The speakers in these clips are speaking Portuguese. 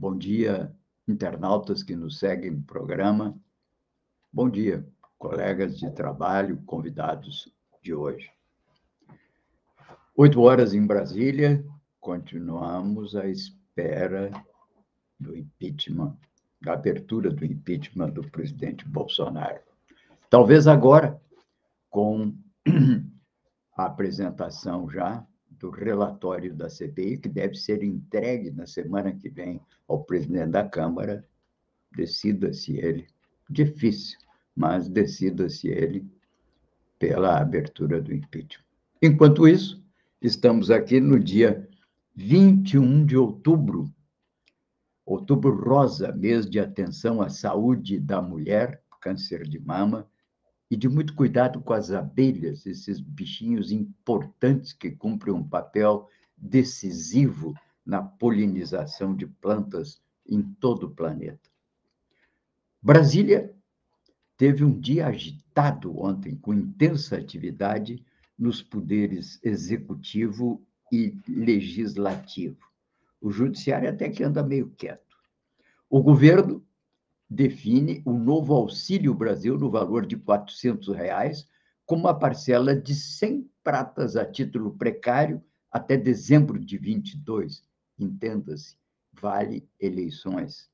Bom dia, internautas que nos seguem no programa. Bom dia, colegas de trabalho, convidados de hoje. Oito horas em Brasília, continuamos à espera do impeachment, da abertura do impeachment do presidente Bolsonaro. Talvez agora, com a apresentação já do relatório da CPI, que deve ser entregue na semana que vem ao presidente da Câmara, decida-se ele. Difícil, mas decida-se ele pela abertura do impeachment. Enquanto isso, estamos aqui no dia 21 de outubro, outubro rosa, mês de atenção à saúde da mulher, câncer de mama, e de muito cuidado com as abelhas, esses bichinhos importantes que cumprem um papel decisivo na polinização de plantas em todo o planeta. Brasília teve um dia agitado ontem, com intensa atividade nos poderes executivo e legislativo. O judiciário até que anda meio quieto. O governo define o novo Auxílio Brasil no valor de 400 reais, com uma parcela de 100 pratas a título precário até dezembro de 22. Entenda-se, vale eleições.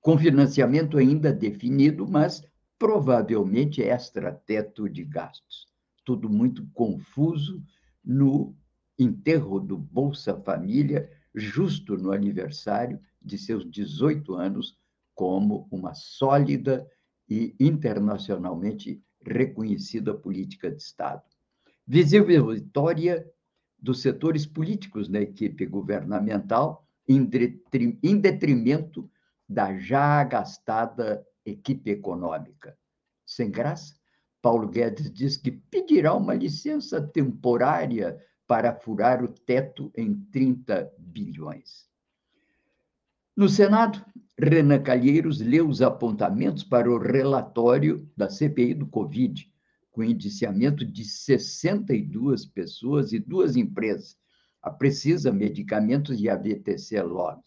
Com financiamento ainda definido, mas provavelmente extra-teto de gastos. Tudo muito confuso no enterro do Bolsa Família, justo no aniversário de seus 18 anos, como uma sólida e internacionalmente reconhecida política de Estado. Visível vitória dos setores políticos na equipe governamental, em detrimento da já gastada equipe econômica. Sem graça, Paulo Guedes diz que pedirá uma licença temporária para furar o teto em 30 bilhões. No Senado, Renan Calheiros leu os apontamentos para o relatório da CPI do Covid, com indiciamento de 62 pessoas e duas empresas, a Precisa Medicamentos e a VTC Log.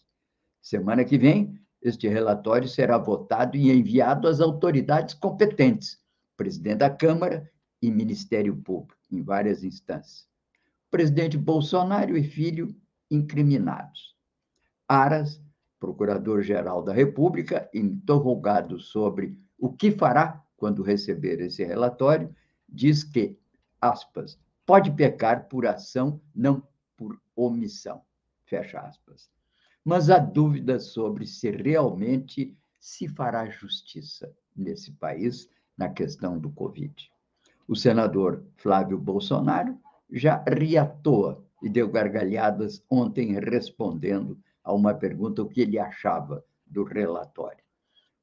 Semana que vem, este relatório será votado e enviado às autoridades competentes, presidente da Câmara e Ministério Público, em várias instâncias. presidente Bolsonaro e filho incriminados. Aras procurador-geral da República, interrogado sobre o que fará quando receber esse relatório, diz que, aspas, pode pecar por ação, não por omissão, fecha aspas. Mas há dúvidas sobre se realmente se fará justiça nesse país na questão do Covid. O senador Flávio Bolsonaro já ria à toa e deu gargalhadas ontem respondendo a uma pergunta o que ele achava do relatório.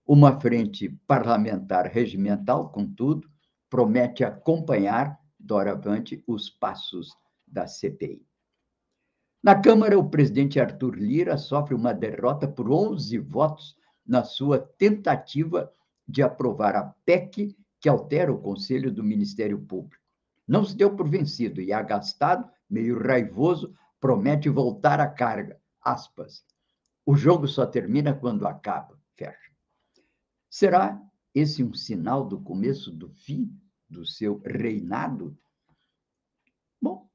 Uma frente parlamentar regimental, contudo, promete acompanhar doravante os passos da CPI. Na Câmara, o presidente Arthur Lira sofre uma derrota por 11 votos na sua tentativa de aprovar a PEC que altera o Conselho do Ministério Público. Não se deu por vencido e, agastado, meio raivoso, promete voltar à carga, aspas. O jogo só termina quando acaba, fecha. Será esse um sinal do começo do fim do seu reinado? Bom,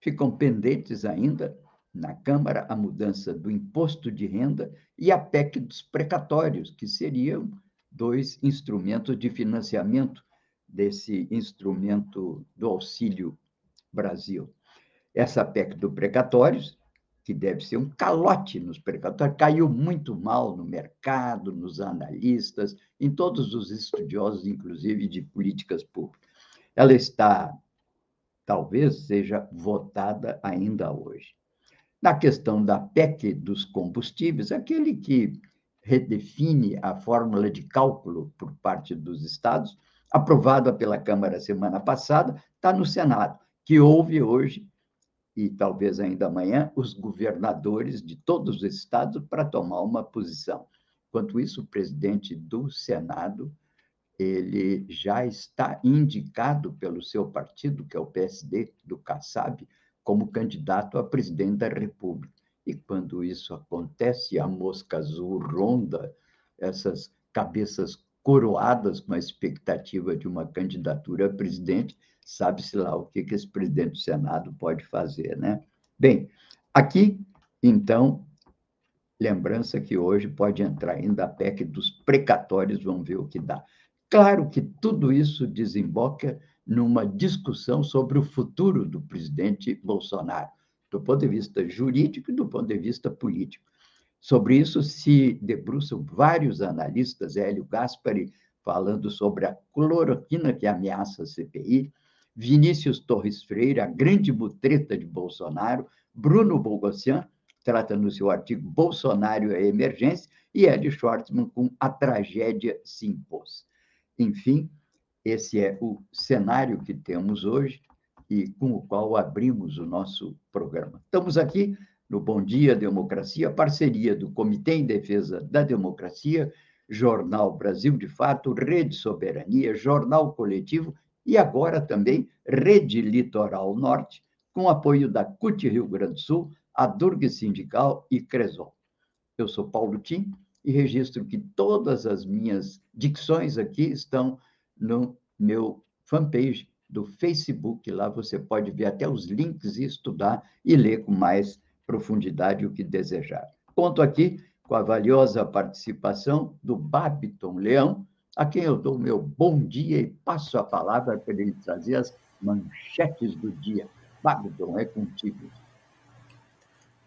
ficam pendentes ainda na Câmara a mudança do imposto de renda e a PEC dos precatórios, que seriam dois instrumentos de financiamento desse instrumento do Auxílio Brasil. Essa PEC do precatórios que deve ser um calote nos precatórios, caiu muito mal no mercado, nos analistas, em todos os estudiosos, inclusive de políticas públicas. Ela está, talvez seja votada ainda hoje. Na questão da PEC dos combustíveis, aquele que redefine a fórmula de cálculo por parte dos estados, aprovada pela Câmara semana passada, está no Senado, que ouve hoje, e talvez ainda amanhã, os governadores de todos os estados para tomar uma posição. Enquanto isso, o presidente do Senado ele já está indicado pelo seu partido, que é o PSD, do Kassab, como candidato a presidente da República. E quando isso acontece, a mosca azul ronda essas cabeças coroadas com a expectativa de uma candidatura a presidente, sabe-se lá o que, que esse presidente do Senado pode fazer, né? Bem, aqui, então, lembrança que hoje pode entrar ainda a PEC dos precatórios, vamos ver o que dá. Claro que tudo isso desemboca numa discussão sobre o futuro do presidente Bolsonaro, do ponto de vista jurídico e do ponto de vista político. Sobre isso se debruçam vários analistas, Hélio Gaspari falando sobre a cloroquina que ameaça a CPI, Vinícius Torres Freire, a grande butreta de Bolsonaro, Bruno Bogossian, trata no seu artigo Bolsonaro é emergência, e Ed Schwartzman com A Tragédia se impôs. Enfim, esse é o cenário que temos hoje e com o qual abrimos o nosso programa. Estamos aqui no Bom Dia Democracia, parceria do Comitê em Defesa da Democracia, Jornal Brasil de Fato, Rede Soberania, Jornal Coletivo e agora também Rede Litoral Norte, com apoio da CUT Rio Grande do Sul, a Durg Sindical e Cresol. Eu sou Paulo Tim e registro que todas as minhas dicções aqui estão no meu fanpage do Facebook. Lá você pode ver até os links e estudar e ler com mais profundidade o que desejar. Conto aqui com a valiosa participação do Babiton Leão, a quem eu dou meu bom dia e passo a palavra para ele trazer as manchetes do dia. Babiton, é contigo.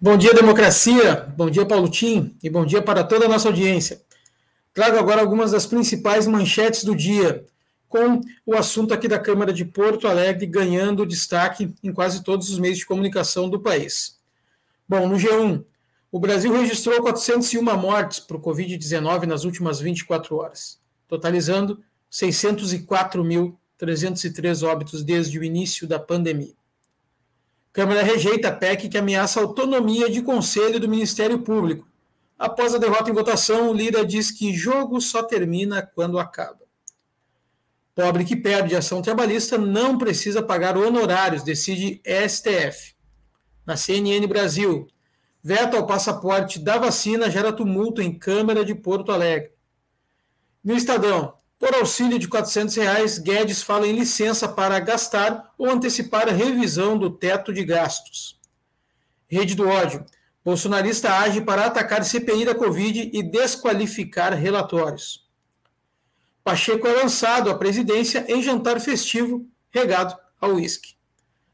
Bom dia, democracia. Bom dia, Paulo Tim. E bom dia para toda a nossa audiência. Trago agora algumas das principais manchetes do dia, com o assunto aqui da Câmara de Porto Alegre ganhando destaque em quase todos os meios de comunicação do país. Bom, no G1, o Brasil registrou 401 mortes por Covid-19 nas últimas 24 horas, totalizando 604.303 óbitos desde o início da pandemia. Câmara rejeita a PEC que ameaça a autonomia de conselho do Ministério Público. Após a derrota em votação, Lira diz que jogo só termina quando acaba. Pobre que perde ação trabalhista não precisa pagar honorários, decide STF. Na CNN Brasil, veto ao passaporte da vacina gera tumulto em Câmara de Porto Alegre. No Estadão, por auxílio de 400 reais, Guedes fala em licença para gastar ou antecipar a revisão do teto de gastos. Rede do ódio. Bolsonarista age para atacar CPI da Covid e desqualificar relatórios. Pacheco é lançado à presidência em jantar festivo regado ao uísque.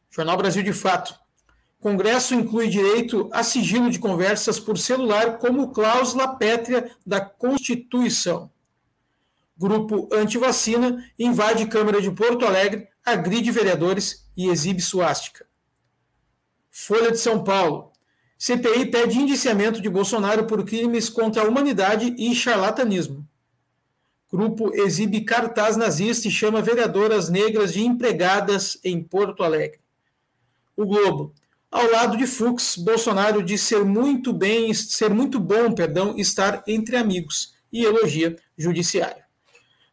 Jornal Brasil de Fato. Congresso inclui direito a sigilo de conversas por celular como cláusula pétrea da Constituição. Grupo anti-vacina invade Câmara de Porto Alegre, agride vereadores e exibe suástica. Folha de São Paulo. CPI pede indiciamento de Bolsonaro por crimes contra a humanidade e charlatanismo. Grupo exibe cartaz nazista e chama vereadoras negras de empregadas em Porto Alegre. O Globo. Ao lado de Fux, Bolsonaro diz ser muito bem, ser muito bom, perdão, estar entre amigos e elogia judiciário.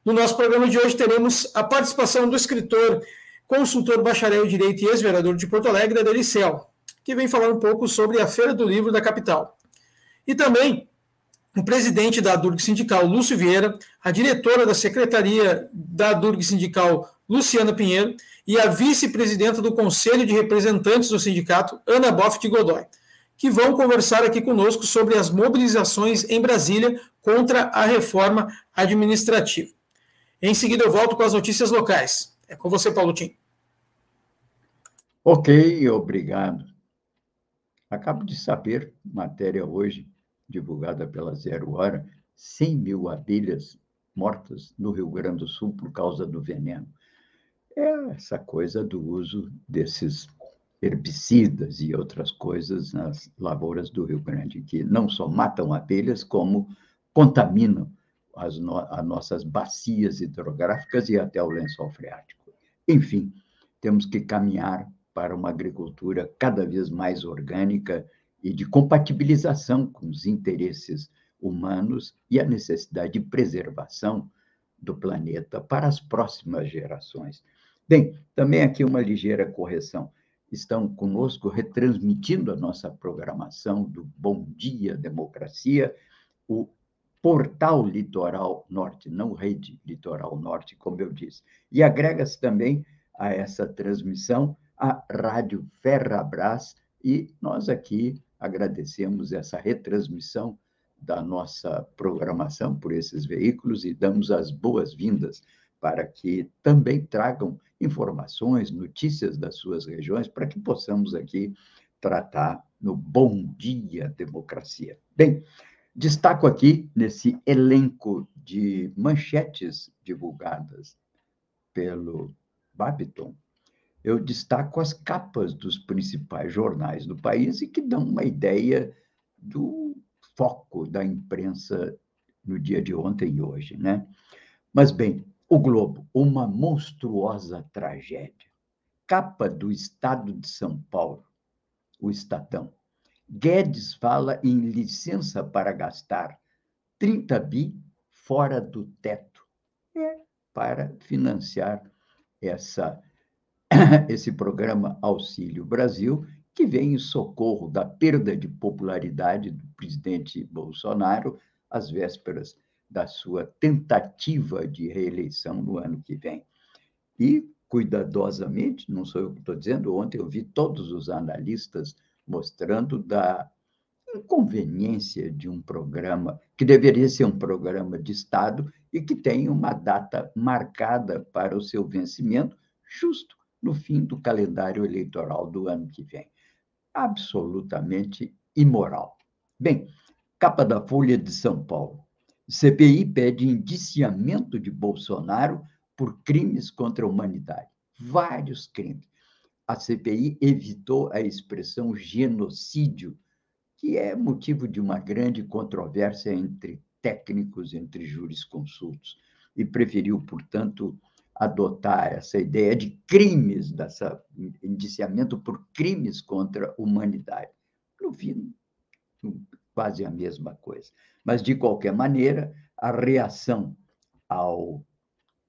No nosso programa de hoje teremos a participação do escritor, consultor bacharel em Direito e ex-vereador de Porto Alegre, Adelicel, que vem falar um pouco sobre a Feira do Livro da capital. E também o presidente da Durg Sindical, Lúcio Vieira, a diretora da Secretaria da Durg Sindical, Luciana Pinheiro, e a vice-presidenta do Conselho de Representantes do Sindicato, Ana Boff de Godoy, que vão conversar aqui conosco sobre as mobilizações em Brasília contra a reforma administrativa. Em seguida, eu volto com as notícias locais. É com você, Paulo Tim. Ok, obrigado. Acabo de saber, matéria hoje divulgada pela Zero Hora, 100 mil abelhas mortas no Rio Grande do Sul por causa do veneno. É essa coisa do uso desses herbicidas e outras coisas nas lavouras do Rio Grande, que não só matam abelhas, como contaminam as, no, as nossas bacias hidrográficas e até o lençol freático. Enfim, temos que caminhar para uma agricultura cada vez mais orgânica e de compatibilização com os interesses humanos e a necessidade de preservação do planeta para as próximas gerações. Bem, também aqui uma ligeira correção. Estão conosco retransmitindo a nossa programação do Bom Dia Democracia, o Portal Litoral Norte, não Rede Litoral Norte, como eu disse. E agrega-se também a essa transmissão a Rádio Ferrabras, e nós aqui agradecemos essa retransmissão da nossa programação por esses veículos e damos as boas-vindas para que também tragam informações, notícias das suas regiões, para que possamos aqui tratar no Bom Dia Democracia. Bem, destaco aqui nesse elenco de manchetes divulgadas pelo Babiton, eu destaco as capas dos principais jornais do país e que dão uma ideia do foco da imprensa no dia de ontem e hoje, né? Mas bem, o Globo, uma monstruosa tragédia. Capa do Estado de São Paulo, o Estadão. Guedes fala em licença para gastar 30 bi fora do teto. É para financiar essa, esse programa Auxílio Brasil, que vem em socorro da perda de popularidade do presidente Bolsonaro às vésperas da sua tentativa de reeleição no ano que vem. E, cuidadosamente, não sou eu que estou dizendo, ontem eu vi todos os analistas mostrando da inconveniência de um programa que deveria ser um programa de Estado e que tem uma data marcada para o seu vencimento, justo no fim do calendário eleitoral do ano que vem absolutamente imoral. Bem, capa da Folha de São Paulo. CPI pede indiciamento de Bolsonaro por crimes contra a humanidade. Vários crimes. A CPI evitou a expressão genocídio, que é motivo de uma grande controvérsia entre técnicos, entre jurisconsultos, e preferiu, portanto, adotar essa ideia de crimes, dessa indiciamento por crimes contra a humanidade. No fim, quase a mesma coisa. Mas, de qualquer maneira, a reação ao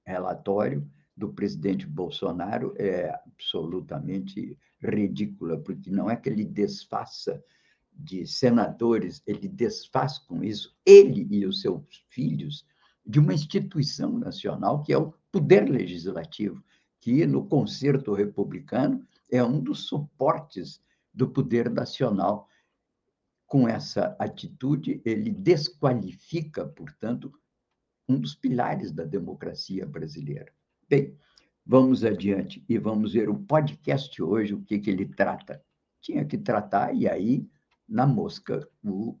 relatório do presidente Bolsonaro é absolutamente ridícula, porque não é que ele desfaça de senadores, ele desfaz com isso, ele e os seus filhos, de uma instituição nacional que é o poder legislativo, que no concerto republicano é um dos suportes do poder nacional. Com essa atitude, ele desqualifica, portanto, um dos pilares da democracia brasileira. Bem, vamos adiante e vamos ver o podcast hoje, o que, que ele trata. Tinha que tratar, e aí, na mosca, o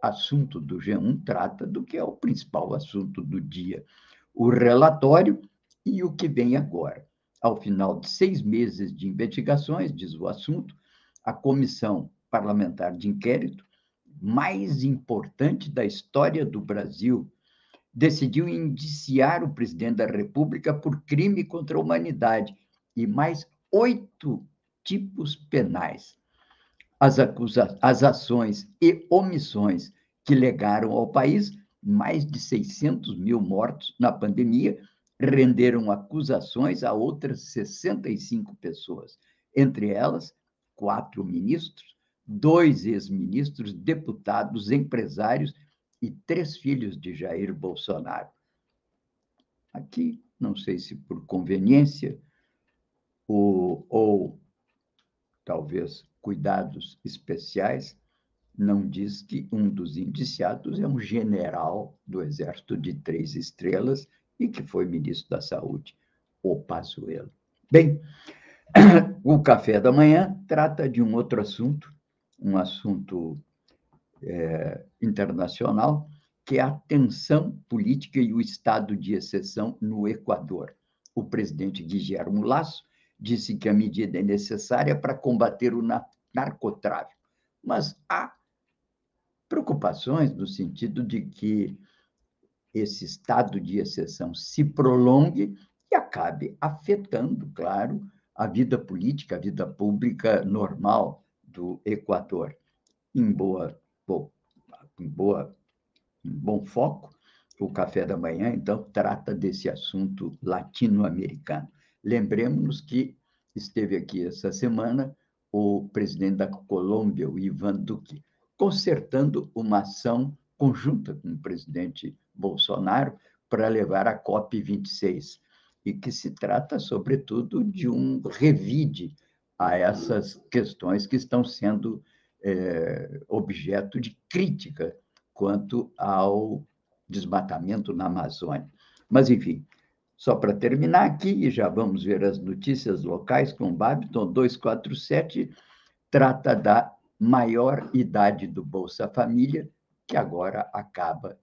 assunto do G1 trata do que é o principal assunto do dia o relatório e o que vem agora. Ao final de seis meses de investigações, diz o assunto, a comissão parlamentar de inquérito mais importante da história do Brasil decidiu indiciar o presidente da República por crime contra a humanidade e mais oito tipos penais. As, acusa as ações e omissões que legaram ao país mais de 600 mil mortos na pandemia, renderam acusações a outras 65 pessoas, entre elas quatro ministros, dois ex-ministros, deputados, empresários e três filhos de Jair Bolsonaro. Aqui, não sei se por conveniência ou, ou talvez cuidados especiais, não diz que um dos indiciados é um general do Exército de Três Estrelas e que foi ministro da Saúde, o Pazuello. Bem, o café da manhã trata de um outro assunto, um assunto é, internacional, que é a tensão política e o estado de exceção no Equador. O presidente Guillermo Lasso disse que a medida é necessária para combater o narcotráfico, mas há preocupações no sentido de que esse estado de exceção se prolongue e acabe afetando, claro, a vida política, a vida pública normal do Equador. Em boa, em boa, em bom foco, o café da manhã, então, trata desse assunto latino-americano. Lembremos-nos que esteve aqui essa semana o presidente da Colômbia, o Ivan Duque, consertando uma ação conjunta com o presidente Bolsonaro para levar a COP26, e que se trata, sobretudo, de um revide a essas questões que estão sendo é, objeto de crítica quanto ao desmatamento na Amazônia. Mas, enfim, só para terminar aqui, e já vamos ver as notícias locais com Babiton 247, trata da maior idade do Bolsa Família, que agora acaba,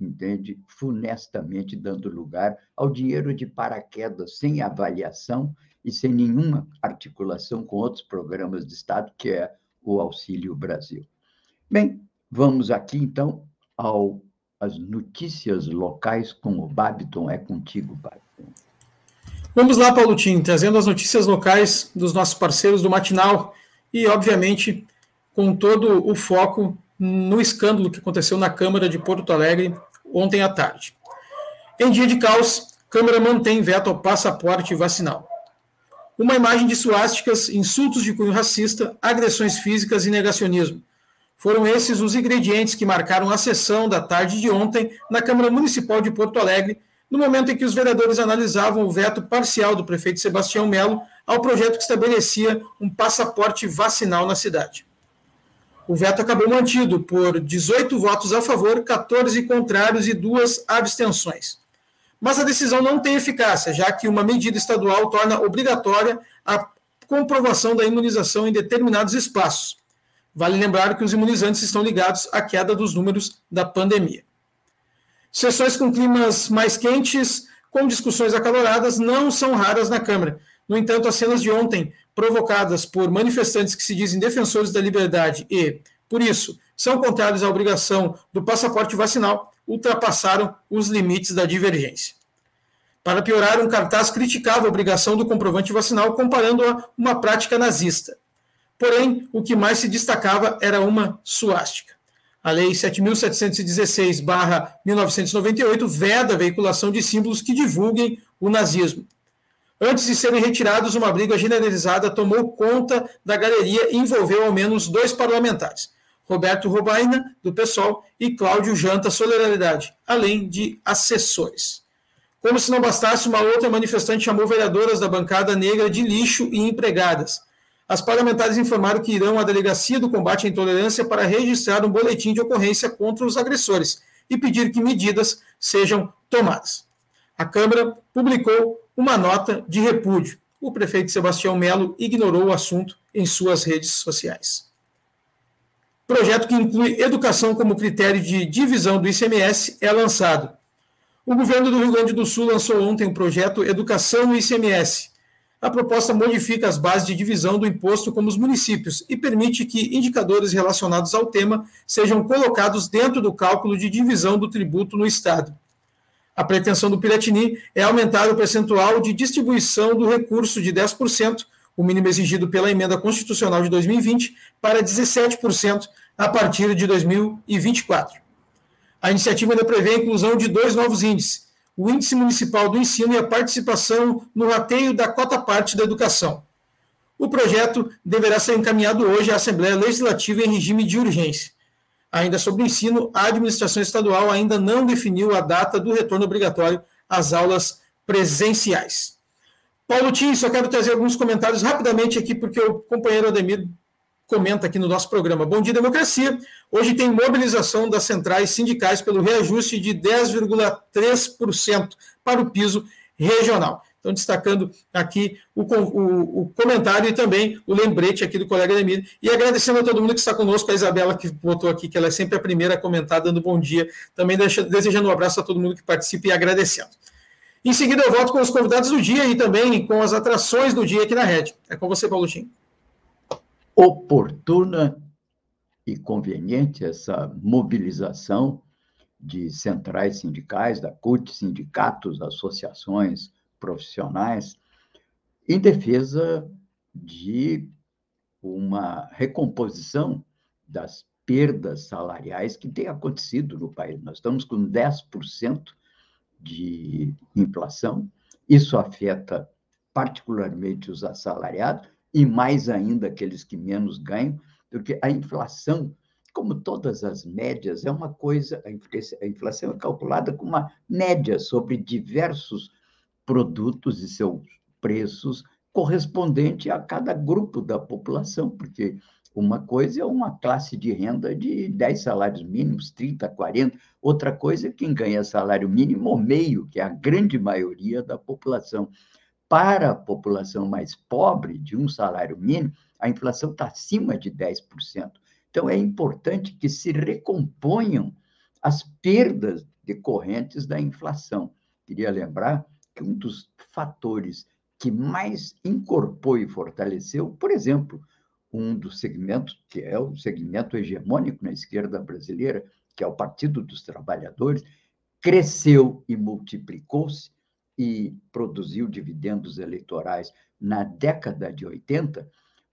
entende, funestamente dando lugar ao dinheiro de paraquedas sem avaliação e sem nenhuma articulação com outros programas de Estado, que é o Auxílio Brasil. Bem, vamos aqui então ao as notícias locais com o Babiton. É contigo, Babiton. Vamos lá, Paulo Tim, trazendo as notícias locais dos nossos parceiros do Matinal e, obviamente, com todo o foco no escândalo que aconteceu na Câmara de Porto Alegre ontem à tarde. Em dia de caos, Câmara mantém veto ao passaporte vacinal. Uma imagem de suásticas, insultos de cunho racista, agressões físicas e negacionismo foram esses os ingredientes que marcaram a sessão da tarde de ontem na Câmara Municipal de Porto Alegre, no momento em que os vereadores analisavam o veto parcial do prefeito Sebastião Melo ao projeto que estabelecia um passaporte vacinal na cidade. O veto acabou mantido por 18 votos a favor, 14 contrários e duas abstenções. Mas a decisão não tem eficácia, já que uma medida estadual torna obrigatória a comprovação da imunização em determinados espaços. Vale lembrar que os imunizantes estão ligados à queda dos números da pandemia. Sessões com climas mais quentes, com discussões acaloradas, não são raras na Câmara. No entanto, as cenas de ontem, provocadas por manifestantes que se dizem defensores da liberdade e, por isso, são contrários à obrigação do passaporte vacinal, ultrapassaram os limites da divergência. Para piorar, um cartaz criticava a obrigação do comprovante vacinal, comparando-a a uma prática nazista. Porém, o que mais se destacava era uma suástica. A Lei 7.716-1998 veda a veiculação de símbolos que divulguem o nazismo. Antes de serem retirados, uma briga generalizada tomou conta da galeria e envolveu ao menos dois parlamentares, Roberto Robaina, do PSOL, e Cláudio Janta, Solidariedade, além de assessores. Como se não bastasse, uma outra manifestante chamou vereadoras da bancada negra de lixo e empregadas as parlamentares informaram que irão à Delegacia do Combate à Intolerância para registrar um boletim de ocorrência contra os agressores e pedir que medidas sejam tomadas. A Câmara publicou uma nota de repúdio. O prefeito Sebastião Melo ignorou o assunto em suas redes sociais. Projeto que inclui educação como critério de divisão do ICMS é lançado. O governo do Rio Grande do Sul lançou ontem o projeto Educação no ICMS, a proposta modifica as bases de divisão do imposto como os municípios e permite que indicadores relacionados ao tema sejam colocados dentro do cálculo de divisão do tributo no Estado. A pretensão do Piratini é aumentar o percentual de distribuição do recurso de 10%, o mínimo exigido pela emenda constitucional de 2020, para 17% a partir de 2024. A iniciativa ainda prevê a inclusão de dois novos índices, o Índice Municipal do Ensino e a participação no rateio da cota parte da educação. O projeto deverá ser encaminhado hoje à Assembleia Legislativa em regime de urgência. Ainda sobre o ensino, a administração estadual ainda não definiu a data do retorno obrigatório às aulas presenciais. Paulo Tim, só quero trazer alguns comentários rapidamente aqui, porque o companheiro Ademir comenta aqui no nosso programa. Bom dia, democracia. Hoje tem mobilização das centrais sindicais pelo reajuste de 10,3% para o piso regional. Então, destacando aqui o, o, o, comentário e também o lembrete aqui do colega Emílio. E agradecendo a todo mundo que está conosco, a Isabela que botou aqui, que ela é sempre a primeira a comentar, dando bom dia. Também deixa, desejando um abraço a todo mundo que participa e agradecendo. Em seguida, eu volto com os convidados do dia e também com as atrações do dia aqui na rede. É com você, Paulo Tim oportuna e conveniente essa mobilização de centrais sindicais, da CUT, sindicatos, associações profissionais, em defesa de uma recomposição das perdas salariais que tem acontecido no país. Nós estamos com 10% de inflação, isso afeta particularmente os assalariados e mais ainda aqueles que menos ganham, porque a inflação, como todas as médias, é uma coisa, a inflação é calculada com uma média sobre diversos produtos e seus preços correspondente a cada grupo da população, porque uma coisa é uma classe de renda de 10 salários mínimos, 30, 40. Outra coisa é quem ganha salário mínimo ou meio, que é a grande maioria da população. Para a população mais pobre, de um salário mínimo, a inflação está acima de 10%. Então, é importante que se recomponham as perdas decorrentes da inflação. Queria lembrar que um dos fatores que mais incorporou e fortaleceu, por exemplo, um dos segmentos, que é o segmento hegemônico na esquerda brasileira, que é o Partido dos Trabalhadores, cresceu e multiplicou-se e produziu dividendos eleitorais na década de 80,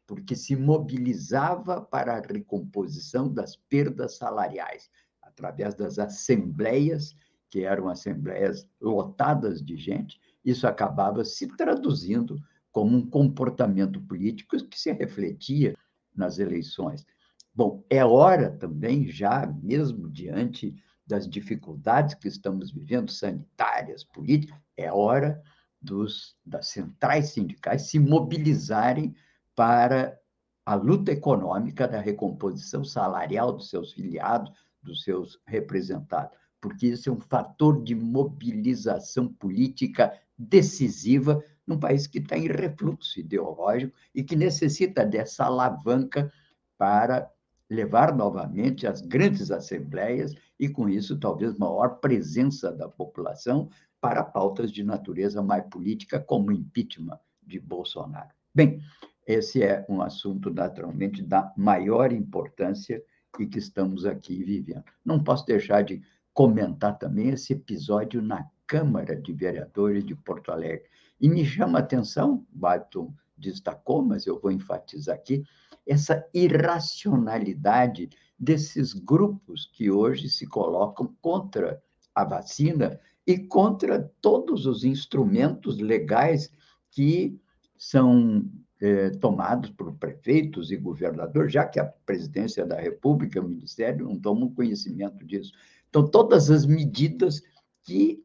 porque se mobilizava para a recomposição das perdas salariais, através das assembleias, que eram assembleias lotadas de gente, isso acabava se traduzindo como um comportamento político que se refletia nas eleições. Bom, é hora também, já mesmo diante das dificuldades que estamos vivendo, sanitárias, políticas, é hora dos, das centrais sindicais se mobilizarem para a luta econômica da recomposição salarial dos seus filiados, dos seus representados, porque isso é um fator de mobilização política decisiva num país que está em refluxo ideológico e que necessita dessa alavanca para levar novamente as grandes assembleias e, com isso, talvez maior presença da população para pautas de natureza mais política, como o impeachment de Bolsonaro. Bem, esse é um assunto, naturalmente, da maior importância e que estamos aqui vivendo. Não posso deixar de comentar também esse episódio na Câmara de Vereadores de Porto Alegre. E me chama a atenção, Bato destacou, mas eu vou enfatizar aqui, essa irracionalidade desses grupos que hoje se colocam contra a vacina e contra todos os instrumentos legais que são eh, tomados por prefeitos e governadores, já que a presidência da República, o Ministério, não tomam conhecimento disso. Então, todas as medidas que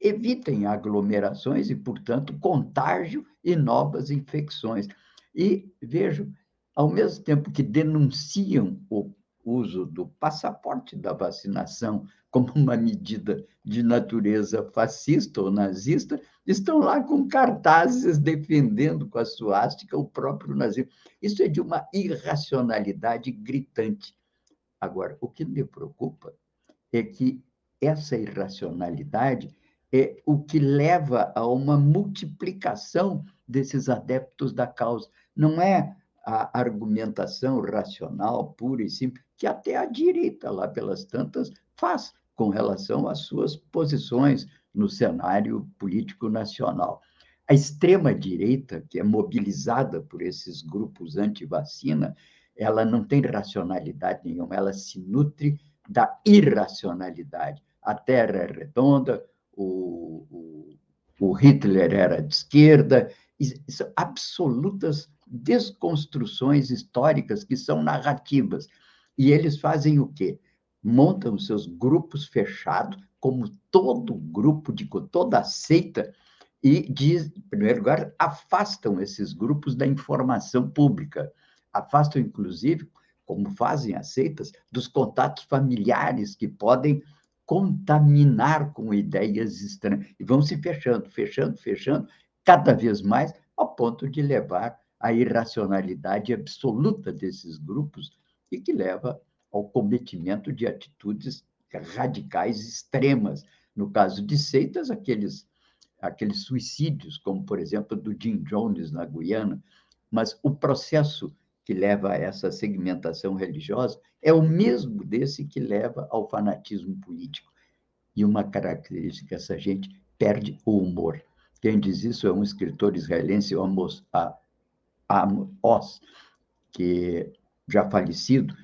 evitem aglomerações e, portanto, contágio e novas infecções. E vejo, ao mesmo tempo que denunciam o uso do passaporte da vacinação como uma medida de natureza fascista ou nazista, estão lá com cartazes defendendo com a suástica o próprio nazismo. Isso é de uma irracionalidade gritante. Agora, o que me preocupa é que essa irracionalidade é o que leva a uma multiplicação desses adeptos da causa. Não é a argumentação racional pura e simples, que até a direita, lá pelas tantas, faz com relação às suas posições no cenário político nacional. A extrema-direita, que é mobilizada por esses grupos anti-vacina, ela não tem racionalidade nenhuma, ela se nutre da irracionalidade. A Terra é redonda, o, o, o Hitler era de esquerda, são absolutas desconstruções históricas que são narrativas. E eles fazem o quê? Montam seus grupos fechados, como todo grupo, de toda seita, e, diz, em primeiro lugar, afastam esses grupos da informação pública. Afastam, inclusive, como fazem as seitas, dos contatos familiares que podem contaminar com ideias estranhas. E vão se fechando, fechando, fechando, cada vez mais, ao ponto de levar à irracionalidade absoluta desses grupos e que leva ao cometimento de atitudes radicais extremas. No caso de seitas, aqueles, aqueles suicídios, como, por exemplo, do Jim Jones na Guiana, mas o processo que leva a essa segmentação religiosa é o mesmo desse que leva ao fanatismo político. E uma característica, essa gente perde o humor. Quem diz isso é um escritor israelense, Amos, Amos que já falecido,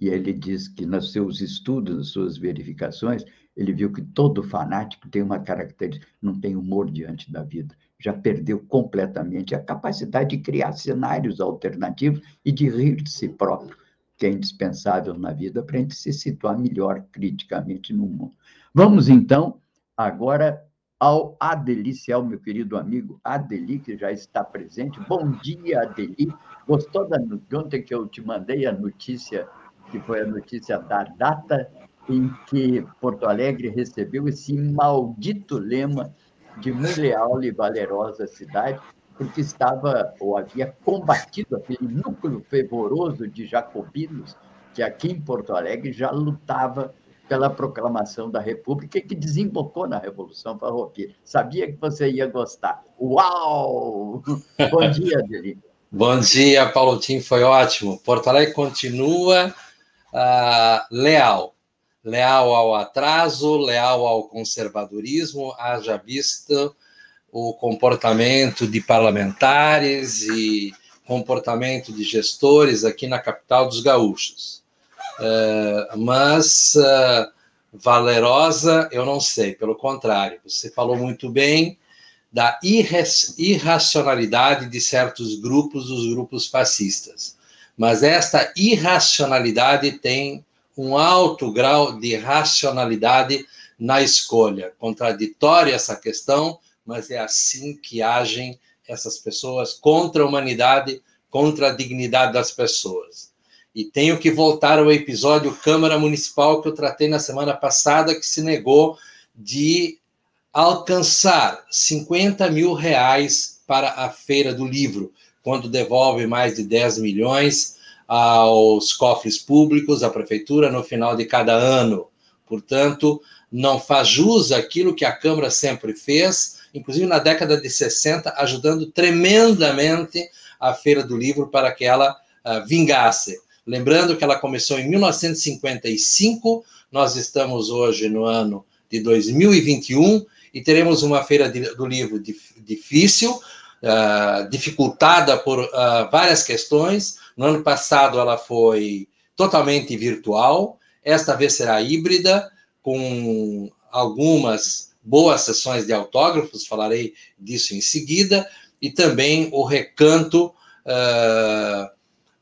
e ele diz que nos seus estudos, nas suas verificações, ele viu que todo fanático tem uma característica, não tem humor diante da vida. Já perdeu completamente a capacidade de criar cenários alternativos e de rir de si próprio, que é indispensável na vida para a gente se situar melhor criticamente no mundo. Vamos, então, agora ao Adeliciel, meu querido amigo Adeli, que já está presente. Bom dia, Adeli. Gostou da, de ontem que eu te mandei a notícia, que foi a notícia da data em que Porto Alegre recebeu esse maldito lema de muito leal e valerosa cidade, porque estava ou havia combatido aquele núcleo fervoroso de jacobinos que aqui em Porto Alegre já lutava pela proclamação da República que desembocou na Revolução Farroupilha. Sabia que você ia gostar. Uau! Bom dia, Adeli. Bom dia, Paulo Tim, foi ótimo. Porto Alegre continua uh, leal. Leal ao atraso, leal ao conservadorismo, haja visto o comportamento de parlamentares e comportamento de gestores aqui na capital dos gaúchos. Uh, mas uh, valerosa, eu não sei, pelo contrário, você falou muito bem da irracionalidade de certos grupos, os grupos fascistas. Mas esta irracionalidade tem um alto grau de racionalidade na escolha. Contraditória essa questão, mas é assim que agem essas pessoas contra a humanidade, contra a dignidade das pessoas. E tenho que voltar ao episódio Câmara Municipal que eu tratei na semana passada, que se negou de alcançar 50 mil reais para a Feira do Livro, quando devolve mais de 10 milhões aos cofres públicos, à prefeitura, no final de cada ano. Portanto, não faz jus aquilo que a Câmara sempre fez, inclusive na década de 60, ajudando tremendamente a Feira do Livro para que ela uh, vingasse. Lembrando que ela começou em 1955, nós estamos hoje no ano de 2021 e teremos uma feira de, do livro difícil, uh, dificultada por uh, várias questões. No ano passado ela foi totalmente virtual, esta vez será híbrida, com algumas boas sessões de autógrafos, falarei disso em seguida, e também o recanto. Uh,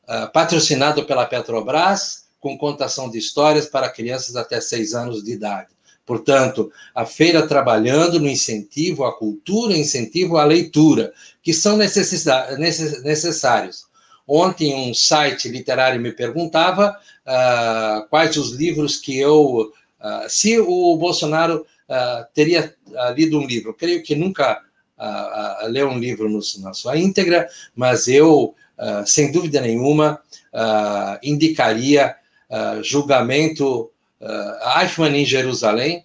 ah, patrocinado pela Petrobras, com contação de histórias para crianças até seis anos de idade. Portanto, a feira trabalhando no incentivo à cultura, incentivo à leitura, que são necessários. Ontem, um site literário me perguntava uh, quais os livros que eu. Uh, se o Bolsonaro uh, teria lido um livro. Eu creio que nunca leu um livro no, na sua íntegra, mas eu uh, sem dúvida nenhuma, uh, indicaria uh, julgamento uh, Eichmann em Jerusalém,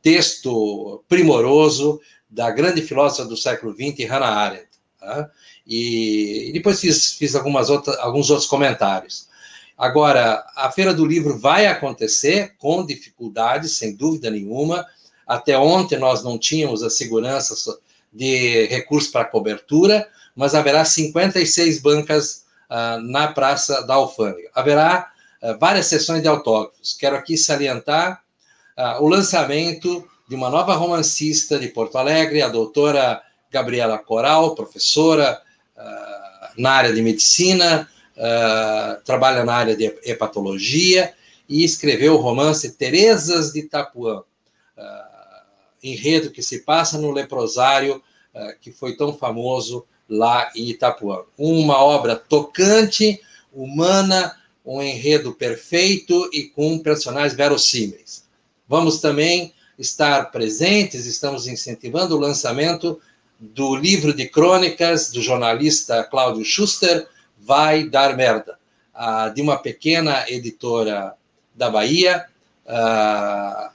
texto primoroso da grande filósofa do século XX, Hannah Arendt. Tá? E, e, depois fiz, fiz algumas outras, alguns outros comentários. Agora, a Feira do Livro vai acontecer com dificuldades, sem dúvida nenhuma. Até ontem nós não tínhamos a segurança de recursos para cobertura, mas haverá 56 bancas uh, na Praça da Alfândega. Haverá uh, várias sessões de autógrafos. Quero aqui salientar uh, o lançamento de uma nova romancista de Porto Alegre, a doutora Gabriela Coral, professora na área de medicina, trabalha na área de hepatologia e escreveu o romance Terezas de Itapuã, enredo que se passa no leprosário que foi tão famoso lá em Itapuã. Uma obra tocante, humana, um enredo perfeito e com personagens verossímeis. Vamos também estar presentes, estamos incentivando o lançamento do livro de crônicas do jornalista Cláudio Schuster, Vai Dar Merda, de uma pequena editora da Bahia.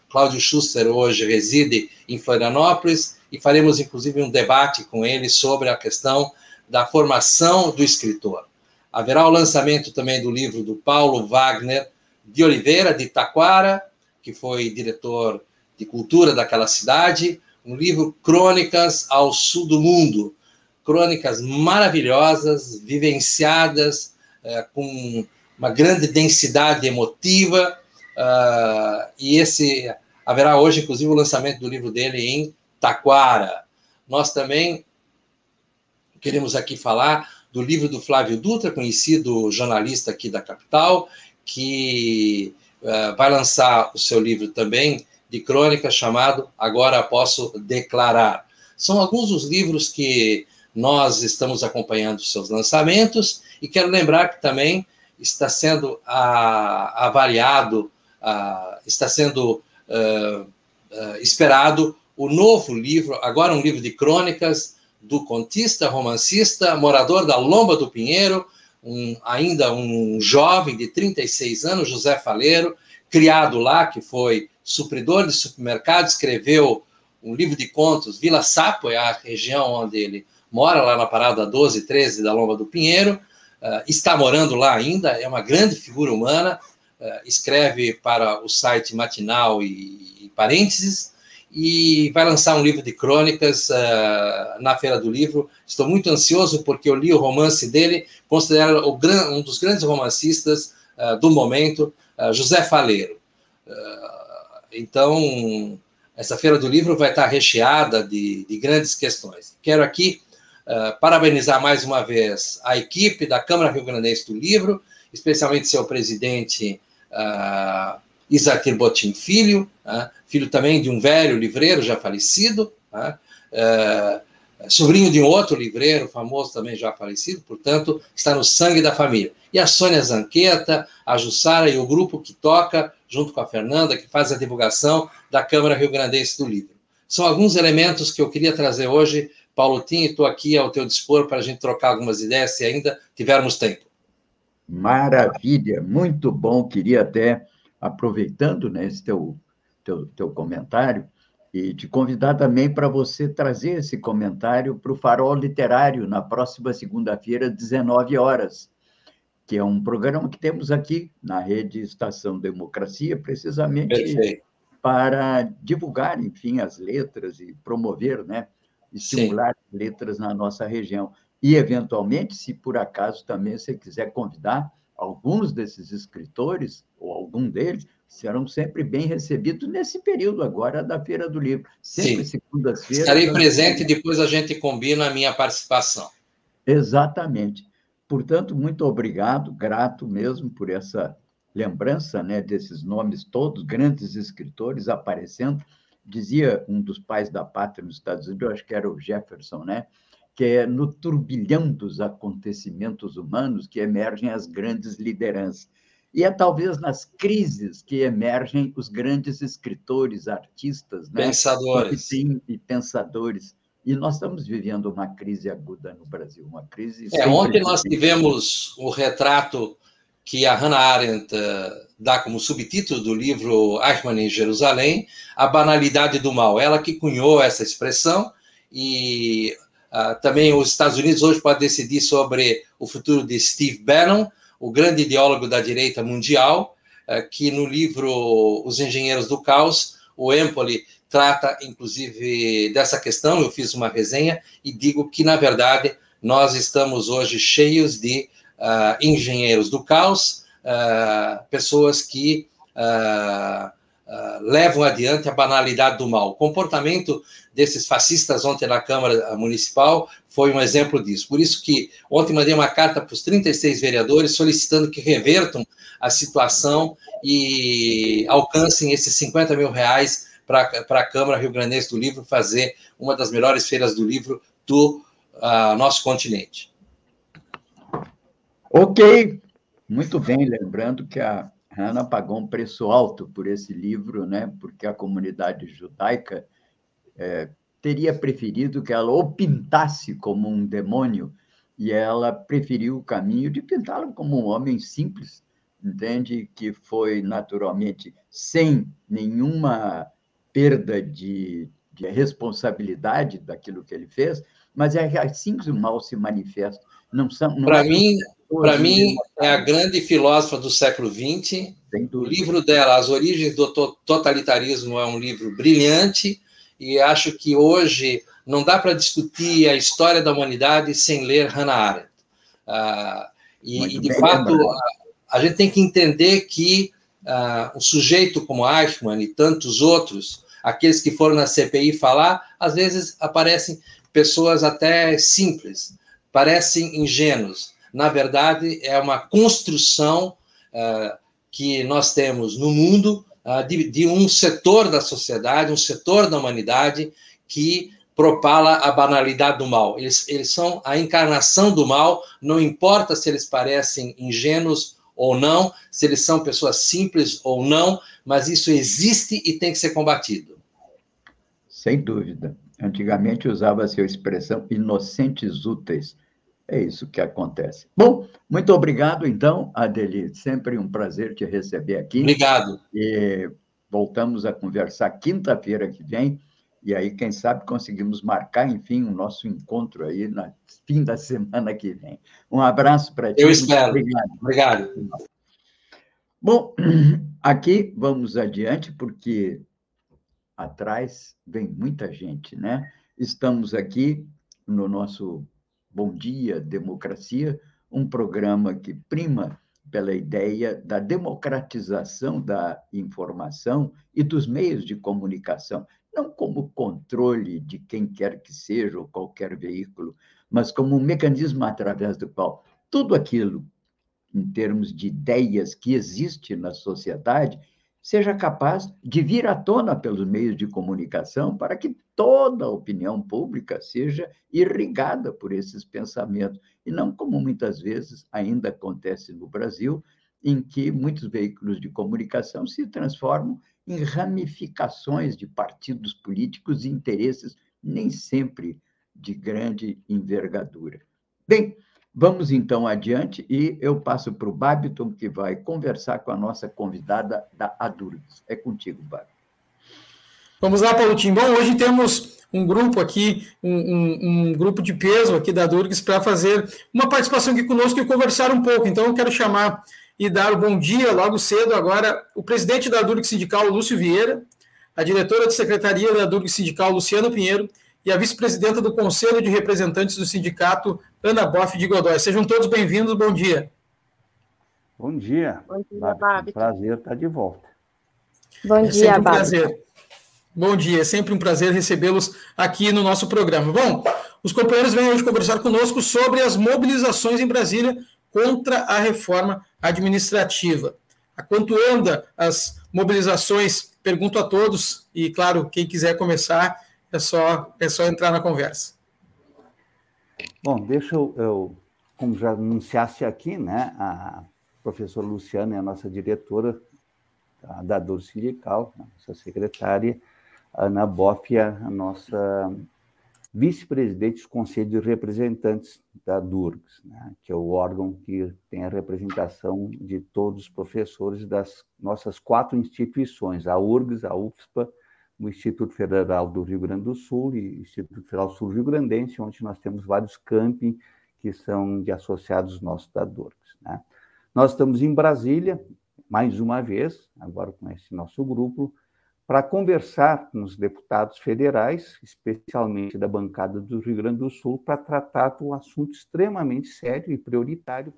Cláudio Schuster hoje reside em Florianópolis e faremos inclusive um debate com ele sobre a questão da formação do escritor. haverá o lançamento também do livro do Paulo Wagner de Oliveira, de Taquara, que foi diretor de cultura daquela cidade, um livro Crônicas ao Sul do Mundo, crônicas maravilhosas, vivenciadas, é, com uma grande densidade emotiva, uh, e esse haverá hoje, inclusive, o lançamento do livro dele em Taquara. Nós também queremos aqui falar do livro do Flávio Dutra, conhecido jornalista aqui da capital, que uh, vai lançar o seu livro também de crônica chamado Agora Posso Declarar. São alguns dos livros que nós estamos acompanhando os seus lançamentos e quero lembrar que também está sendo uh, avaliado, uh, está sendo esperado o novo livro, agora um livro de crônicas do contista, romancista, morador da Lomba do Pinheiro, um, ainda um jovem de 36 anos, José Faleiro, criado lá, que foi supridor de supermercado, escreveu um livro de contos, Vila Sapo, é a região onde ele mora, lá na parada 12 13 da Lomba do Pinheiro, uh, está morando lá ainda, é uma grande figura humana, uh, escreve para o site Matinal e, e Parênteses, e vai lançar um livro de crônicas uh, na Feira do Livro. Estou muito ansioso porque eu li o romance dele, considero um dos grandes romancistas uh, do momento, uh, José Faleiro. então, essa Feira do Livro vai estar recheada de, de grandes questões. Quero aqui parabenizar mais uma vez a equipe da Câmara Rio Grandense do Livro, especialmente seu presidente. Isaquir Botim Filho, né? filho também de um velho livreiro já falecido, né? é, sobrinho de um outro livreiro famoso também já falecido, portanto, está no sangue da família. E a Sônia Zanqueta, a Jussara e o grupo que toca, junto com a Fernanda, que faz a divulgação da Câmara Rio Grandense do Livro. São alguns elementos que eu queria trazer hoje, Paulo Tim, estou aqui ao teu dispor para a gente trocar algumas ideias, se ainda tivermos tempo. Maravilha, muito bom. Queria até aproveitando né, esse teu, teu, teu comentário, e te convidar também para você trazer esse comentário para o Farol Literário na próxima segunda-feira, 19 horas, que é um programa que temos aqui na rede Estação Democracia, precisamente Perfeito. para divulgar, enfim, as letras e promover, né, estimular Sim. letras na nossa região. E, eventualmente, se por acaso também você quiser convidar alguns desses escritores, ou algum deles, serão sempre bem recebidos nesse período agora da Feira do Livro. Sempre segundas-feiras. Estarei presente e depois a gente combina a minha participação. Exatamente. Portanto, muito obrigado, grato mesmo por essa lembrança né, desses nomes todos, grandes escritores aparecendo. Dizia um dos pais da pátria nos Estados Unidos, eu acho que era o Jefferson, né? Que é no turbilhão dos acontecimentos humanos que emergem as grandes lideranças. E é talvez nas crises que emergem os grandes escritores, artistas, né? pensadores. E, e pensadores. E nós estamos vivendo uma crise aguda no Brasil, uma crise. É, ontem nós tivemos o retrato que a Hannah Arendt uh, dá como subtítulo do livro Eichmann em Jerusalém, A Banalidade do Mal. Ela que cunhou essa expressão e Uh, também os Estados Unidos hoje podem decidir sobre o futuro de Steve Bannon, o grande ideólogo da direita mundial, uh, que no livro Os Engenheiros do Caos, o Empoli trata, inclusive, dessa questão. Eu fiz uma resenha e digo que, na verdade, nós estamos hoje cheios de uh, engenheiros do caos, pessoas que uh, levam adiante a banalidade do mal. O comportamento desses fascistas ontem na Câmara Municipal foi um exemplo disso. Por isso que ontem mandei uma carta para os 36 vereadores solicitando que revertam a situação e alcancem esses 50 mil reais para a Câmara Rio Grandense do Livro fazer uma das melhores feiras do livro do uh, nosso continente. Ok, muito bem, lembrando que a Hannah pagou um preço alto por esse livro, né? porque a comunidade judaica é, teria preferido que ela o pintasse como um demônio, e ela preferiu o caminho de pintá-lo como um homem simples, entende? Que foi naturalmente sem nenhuma perda de, de responsabilidade daquilo que ele fez, mas é assim que o mal se manifesta. Não são. Para é... mim, para mim, é a grande filósofa do século XX. O livro dela, As Origens do Totalitarismo, é um livro brilhante e acho que hoje não dá para discutir a história da humanidade sem ler Hannah Arendt. Ah, e, e, de fato, a, a, gente tem que entender que ah, o sujeito como Eichmann e tantos outros, aqueles que foram na CPI falar, às vezes aparecem pessoas até simples, parecem ingênuos. Na verdade, é uma construção uh, que nós temos no mundo uh, de, de, um setor da sociedade, um setor da humanidade que propala a banalidade do mal. Eles, eles são a encarnação do mal, não importa se eles parecem ingênuos ou não, se eles são pessoas simples ou não, mas isso existe e tem que ser combatido. Sem dúvida. Antigamente usava-se a expressão inocentes úteis. É isso que acontece. Bom, muito obrigado, então, Adeli. Sempre um prazer te receber aqui. Obrigado. E voltamos a conversar quinta-feira que vem. E aí, quem sabe, conseguimos marcar, enfim, o nosso encontro aí no fim da semana que vem. Um abraço para ti. Eu espero. Obrigado. Obrigado. Bom, aqui vamos adiante, porque atrás vem muita gente, né? Estamos aqui no nosso Bom Dia Democracia, um programa que prima pela ideia da democratização da informação e dos meios de comunicação, não como controle de quem quer que seja ou qualquer veículo, mas como um mecanismo através do qual tudo aquilo, em termos de ideias que existe na sociedade, seja capaz de vir à tona pelos meios de comunicação para que toda a opinião pública seja irrigada por esses pensamentos, e não como muitas vezes ainda acontece no Brasil, em que muitos veículos de comunicação se transformam em ramificações de partidos políticos e interesses nem sempre de grande envergadura. Bem, Vamos então adiante e eu passo para o Babiton, que vai conversar com a nossa convidada da Adurgs. É contigo, Babiton. Vamos lá, Paulo Tim. Bom, hoje temos um grupo aqui, um, um, um grupo de peso aqui da Durgs para fazer uma participação aqui conosco e conversar um pouco. Então, eu quero chamar e dar o bom dia logo cedo agora o presidente da Durgs Sindical, Lúcio Vieira, a diretora de secretaria da Durgs Sindical, Luciano Pinheiro, e a vice-presidenta do Conselho de Representantes do Sindicato, Ana Boff de Godoy. Sejam todos bem-vindos, bom dia. Bom dia. Bom dia, Babi. Prazer estar de volta. Bom é dia, um Babi. prazer. Bom dia, é sempre um prazer recebê-los aqui no nosso programa. Bom, os companheiros vêm hoje conversar conosco sobre as mobilizações em Brasília contra a reforma administrativa. A quanto anda as mobilizações? Pergunto a todos, e claro, quem quiser começar, é só, é só entrar na conversa. Bom, deixa eu, eu, como já anunciaste aqui, né, a professora Luciana é a nossa diretora da Dor Sindical, nossa secretária, Ana Boff a nossa vice-presidente do Conselho de Representantes da DURGS, né, que é o órgão que tem a representação de todos os professores das nossas quatro instituições, a URGS, a UFSPA, o Instituto Federal do Rio Grande do Sul e Instituto Federal Sul Rio Grandense, onde nós temos vários campi que são de associados nossos da DORCS. Né? Nós estamos em Brasília, mais uma vez, agora com esse nosso grupo, para conversar com os deputados federais, especialmente da bancada do Rio Grande do Sul, para tratar de um assunto extremamente sério e prioritário,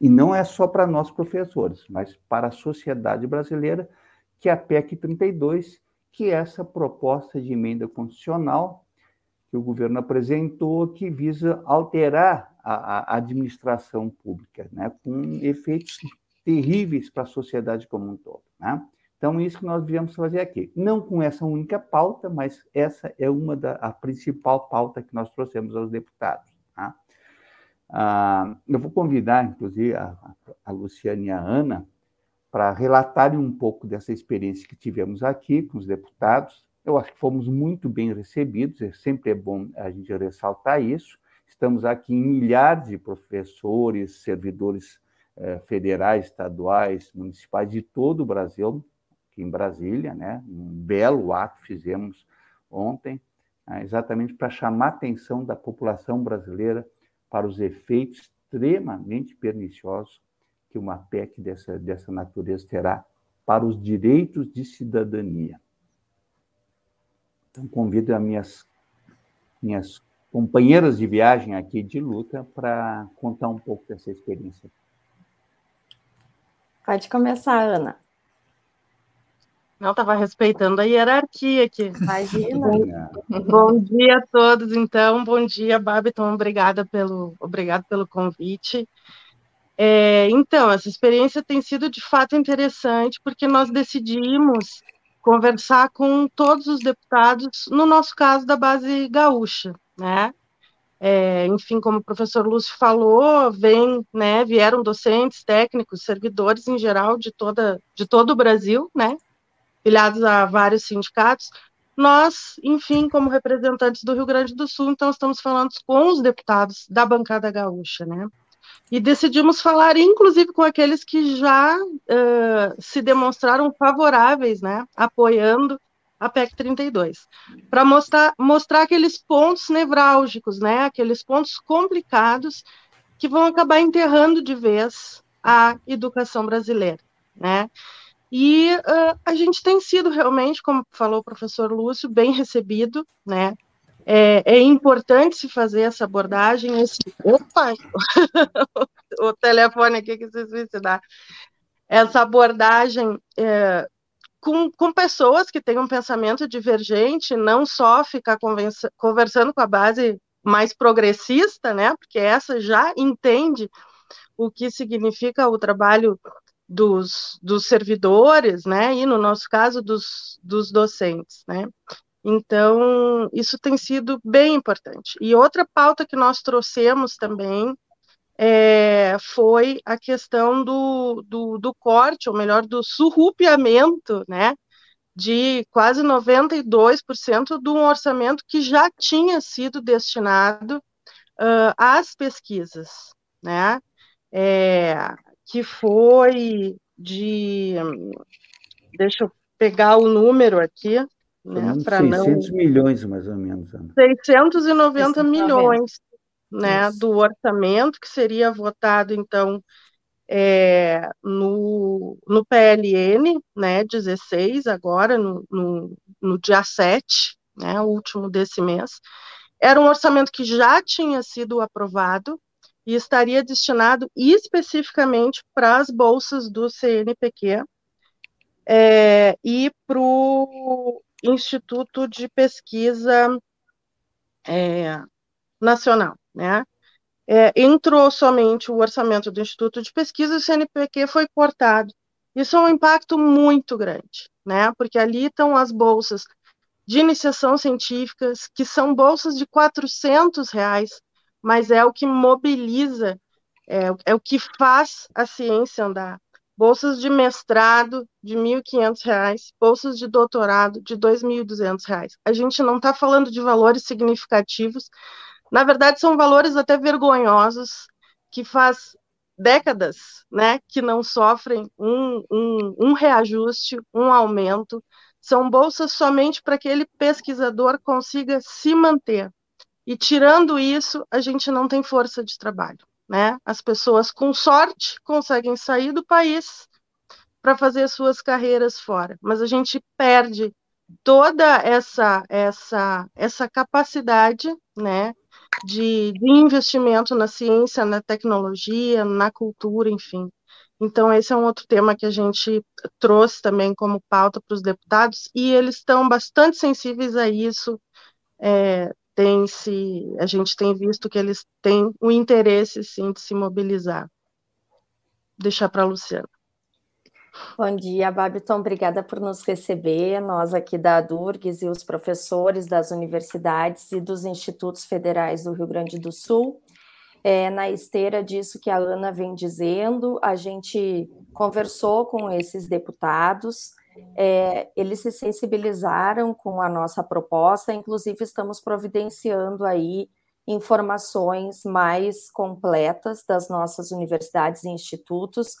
e não é só para nós professores, mas para a sociedade brasileira, que é a PEC 32, que essa proposta de emenda constitucional que o governo apresentou, que visa alterar a, a administração pública, né, com efeitos terríveis para a sociedade como um todo. Né? Então, isso que nós viemos fazer aqui. Não com essa única pauta, mas essa é uma da a principal pauta que nós trouxemos aos deputados. Tá? Ah, eu vou convidar, inclusive, a, a Luciana e a Ana para relatarem um pouco dessa experiência que tivemos aqui com os deputados. Eu acho que fomos muito bem recebidos, é sempre é bom a gente ressaltar isso. Estamos aqui em milhares de professores, servidores eh, federais, estaduais, municipais de todo o Brasil, aqui em Brasília, né? Um belo ato fizemos ontem, né? exatamente para chamar a atenção da população brasileira para os efeitos extremamente perniciosos que uma PEC dessa, dessa natureza terá para os direitos de cidadania. Então, convido as minhas, minhas companheiras de viagem aqui de luta para contar um pouco dessa experiência. Pode começar, Ana. Não, estava respeitando a hierarquia aqui. Imagina. Bom dia a todos, então. Bom dia, Babiton. Obrigada pelo, obrigado pelo convite. É, então, essa experiência tem sido de fato interessante, porque nós decidimos conversar com todos os deputados, no nosso caso, da base gaúcha, né? É, enfim, como o professor Lúcio falou, vem, né, vieram docentes, técnicos, servidores em geral de, toda, de todo o Brasil, né, filiados a vários sindicatos. Nós, enfim, como representantes do Rio Grande do Sul, então estamos falando com os deputados da bancada gaúcha, né, e decidimos falar, inclusive, com aqueles que já uh, se demonstraram favoráveis, né, apoiando a PEC 32, para mostrar, mostrar aqueles pontos nevrálgicos, né, aqueles pontos complicados que vão acabar enterrando de vez a educação brasileira, né? E uh, a gente tem sido realmente, como falou o professor Lúcio, bem recebido, né? É, é importante se fazer essa abordagem. Esse... Opa! o telefone aqui que se suicidar. Essa abordagem é, com, com pessoas que têm um pensamento divergente, não só ficar conversando com a base mais progressista, né? Porque essa já entende o que significa o trabalho dos, dos servidores, né? E no nosso caso dos, dos docentes, né? Então, isso tem sido bem importante. E outra pauta que nós trouxemos também é, foi a questão do, do, do, corte, ou melhor, do surrupiamento, né, de quase 92% do orçamento que já tinha sido destinado uh, às pesquisas, né, é, que foi de, deixa eu pegar o número aqui, né, para não... 600 milhões, mais ou menos. Ana. 690 milhões, né, do orçamento, que seria votado, então, é, no, no PLN, né, 16, agora, no, no, no dia 7, né, o último desse mês, era um orçamento que já tinha sido aprovado e estaria destinado especificamente para as bolsas do CNPq é, e para o Instituto de Pesquisa é, Nacional né? É, entrou somente o orçamento do Instituto de Pesquisa e o CNPq foi cortado. Isso é um impacto muito grande, né? Porque ali estão as bolsas de iniciação científicas, que são bolsas de 400 reais, mas é o que mobiliza, é, é o que faz a ciência andar. Bolsas de mestrado de R$ 1.500, bolsas de doutorado de R$ 2.200. A gente não está falando de valores significativos, na verdade, são valores até vergonhosos, que faz décadas né, que não sofrem um, um, um reajuste, um aumento. São bolsas somente para que aquele pesquisador consiga se manter. E tirando isso, a gente não tem força de trabalho. Né? As pessoas, com sorte, conseguem sair do país para fazer suas carreiras fora, mas a gente perde toda essa essa essa capacidade, né, de, de investimento na ciência, na tecnologia, na cultura, enfim. Então, esse é um outro tema que a gente trouxe também como pauta para os deputados, e eles estão bastante sensíveis a isso. É, tem se, a gente tem visto que eles têm o interesse, sim, de se mobilizar. Deixar para a Luciana. Bom dia, Babiton. Obrigada por nos receber. Nós aqui da Durgues e os professores das universidades e dos institutos federais do Rio Grande do Sul. É, na esteira disso que a Ana vem dizendo, a gente conversou com esses deputados, é, eles se sensibilizaram com a nossa proposta, inclusive estamos providenciando aí informações mais completas das nossas universidades e institutos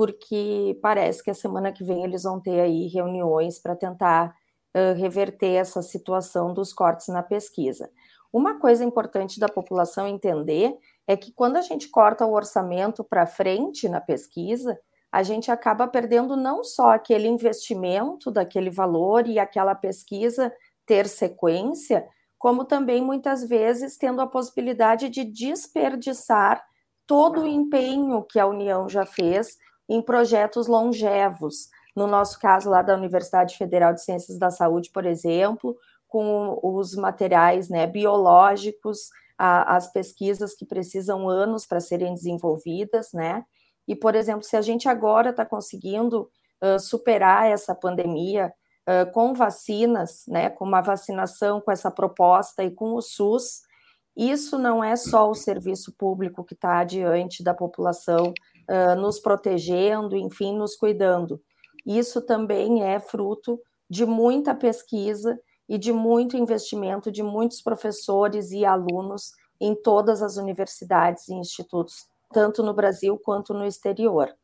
porque parece que a semana que vem eles vão ter aí reuniões para tentar uh, reverter essa situação dos cortes na pesquisa. Uma coisa importante da população entender é que quando a gente corta o orçamento para frente na pesquisa, a gente acaba perdendo não só aquele investimento daquele valor e aquela pesquisa ter sequência, como também muitas vezes tendo a possibilidade de desperdiçar todo o empenho que a União já fez em projetos longevos. No nosso caso, lá da Universidade Federal de Ciências da Saúde, por exemplo, com os materiais né, biológicos, a, as pesquisas que precisam anos para serem desenvolvidas, né? E, por exemplo, se a gente agora está conseguindo uh, superar essa pandemia uh, com vacinas, né, com uma vacinação, com essa proposta e com o SUS, isso não é só o serviço público que está diante da população, uh, nos protegendo, enfim, nos cuidando. Isso também é fruto de muita pesquisa e de muito investimento de muitos professores e alunos em todas as universidades e institutos tanto no Brasil quanto no exterior.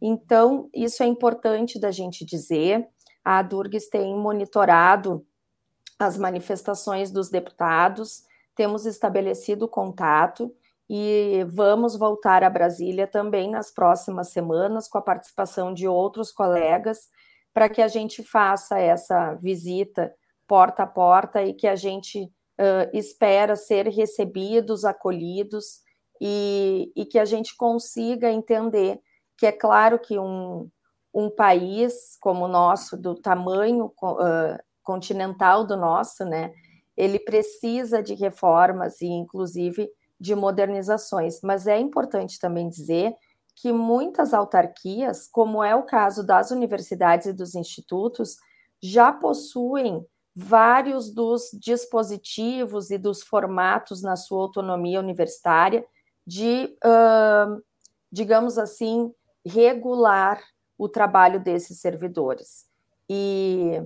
Então, isso é importante da gente dizer. A Durgues tem monitorado as manifestações dos deputados, temos estabelecido contato e vamos voltar a Brasília também nas próximas semanas com a participação de outros colegas para que a gente faça essa visita porta a porta e que a gente uh, espera ser recebidos, acolhidos e, e que a gente consiga entender que é claro que um, um país como o nosso, do tamanho uh, continental do nosso, né, ele precisa de reformas e, inclusive, de modernizações. Mas é importante também dizer que muitas autarquias, como é o caso das universidades e dos institutos, já possuem vários dos dispositivos e dos formatos na sua autonomia universitária de, uh, digamos assim, regular o trabalho desses servidores e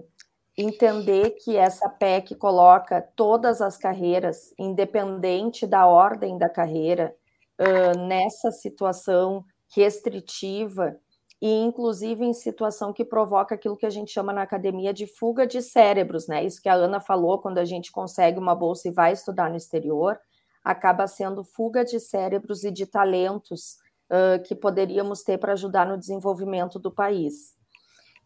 entender que essa PEC coloca todas as carreiras, independente da ordem da carreira, uh, nessa situação restritiva e inclusive em situação que provoca aquilo que a gente chama na academia de fuga de cérebros, né? Isso que a Ana falou quando a gente consegue uma bolsa e vai estudar no exterior, acaba sendo fuga de cérebros e de talentos uh, que poderíamos ter para ajudar no desenvolvimento do país.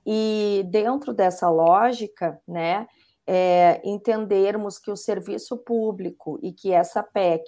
E dentro dessa lógica, né, é, entendermos que o serviço público e que essa PEC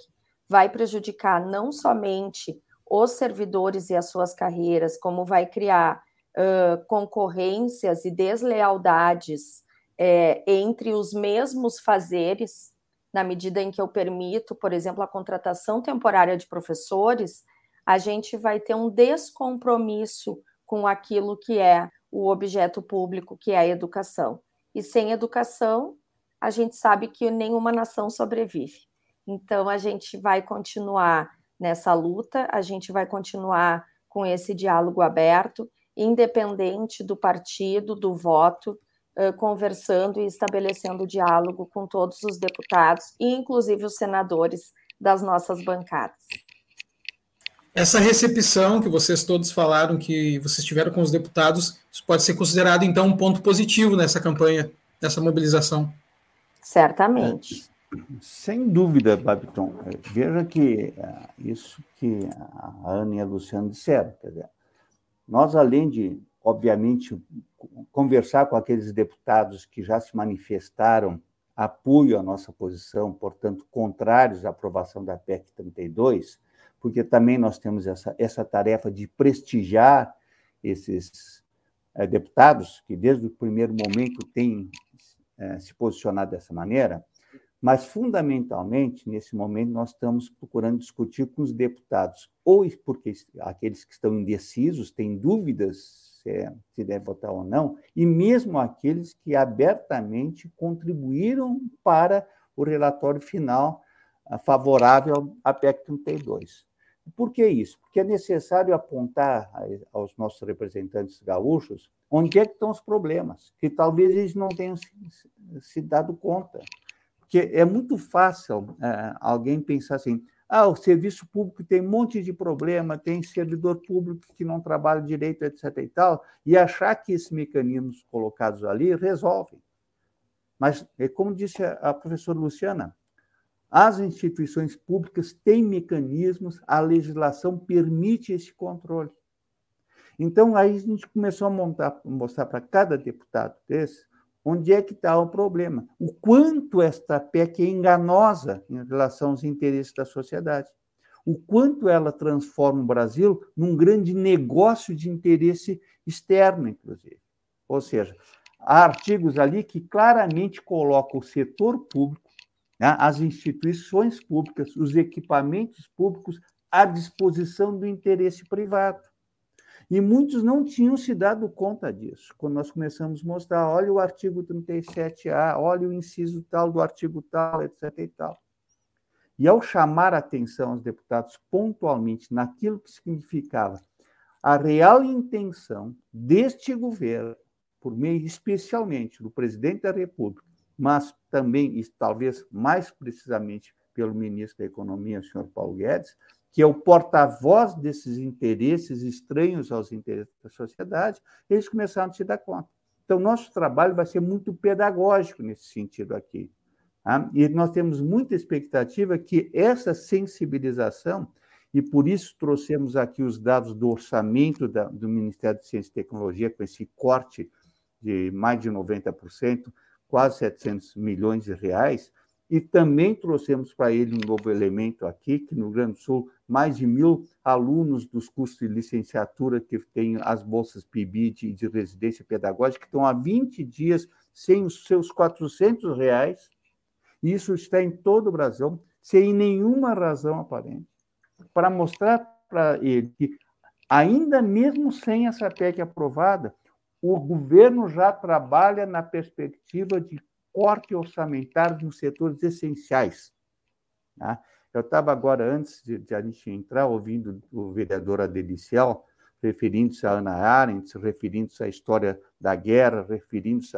vai prejudicar não somente os servidores e as suas carreiras, como vai criar uh, concorrências e deslealdades é, entre os mesmos fazeres, na medida em que eu permito, por exemplo, a contratação temporária de professores, a gente vai ter um descompromisso com aquilo que é o objeto público, que é a educação. E sem educação, a gente sabe que nenhuma nação sobrevive. Então, a gente vai continuar nessa luta, a gente vai continuar com esse diálogo aberto, independente do partido, do voto, conversando e estabelecendo diálogo com todos os deputados, e inclusive os senadores das nossas bancadas. Essa recepção que vocês todos falaram que vocês tiveram com os deputados, isso pode ser considerado então um ponto positivo nessa campanha, nessa mobilização. Certamente. Sem dúvida, Babiton. Veja que é, isso que a Ana e a Luciana disseram, quer dizer, nós além de obviamente, conversar com aqueles deputados que já se manifestaram apoio à nossa posição, portanto, contrários à aprovação da PEC 32, porque também nós temos essa, essa tarefa de prestigiar esses é, deputados, que desde o primeiro momento têm é, se posicionado dessa maneira, mas, fundamentalmente, nesse momento, nós estamos procurando discutir com os deputados, ou porque aqueles que estão indecisos, têm dúvidas se, é, se deve votar ou não, e mesmo aqueles que abertamente contribuíram para o relatório final ah, favorável à PEC 32. Por que isso? Porque é necessário apontar aos nossos representantes gaúchos onde é que estão os problemas, que talvez eles não tenham se, se dado conta. Porque é muito fácil é, alguém pensar assim, ah, o serviço público tem um monte de problema, tem servidor público que não trabalha direito, etc. e tal, e achar que esses mecanismos colocados ali resolvem. Mas, é como disse a professora Luciana, As instituições públicas têm mecanismos, a legislação permite esse controle. Então, aí a gente começou a montar, mostrar para cada deputado desse onde é que está o problema, o quanto esta PEC é enganosa em relação aos interesses da sociedade, o quanto ela transforma o Brasil num grande negócio de interesse externo, inclusive. Ou seja, há artigos ali que claramente colocam o setor público, né, as instituições públicas, os equipamentos públicos à disposição do interesse privado. E muitos não tinham se dado conta disso. Quando nós começamos a mostrar, olha o artigo 37A, olha o inciso tal do artigo tal, etc. e tal. E ao chamar a atenção aos deputados pontualmente naquilo que significava a real intenção deste governo, por meio especialmente do presidente da República, mas também, e talvez mais precisamente, pelo ministro da Economia, o senhor Paulo Guedes, que é o porta-voz desses interesses estranhos aos interesses da sociedade, eles começaram a se dar conta. Então, nosso trabalho vai ser muito pedagógico nesse sentido aqui. Tá? E nós temos muita expectativa que essa sensibilização, e por isso trouxemos aqui os dados do orçamento da, do Ministério de Ciência e Tecnologia, com esse corte de mais de 90%, quase 700 milhões de reais, e também trouxemos para ele um novo elemento aqui, que no Rio Grande do Sul, mais de mil alunos dos cursos de licenciatura que têm as bolsas PIBID de residência pedagógica, que estão há 20 dias sem os seus 400 reais. Isso está em todo o Brasil, sem nenhuma razão aparente, para mostrar para ele que, ainda mesmo sem essa PEC aprovada, o governo já trabalha na perspectiva de corte orçamentário nos setores essenciais. Tá? Eu estava agora, antes de, de, a gente entrar, ouvindo o vereador Adelicial, referindo-se a Ana Arendt, referindo-se à história da guerra, referindo-se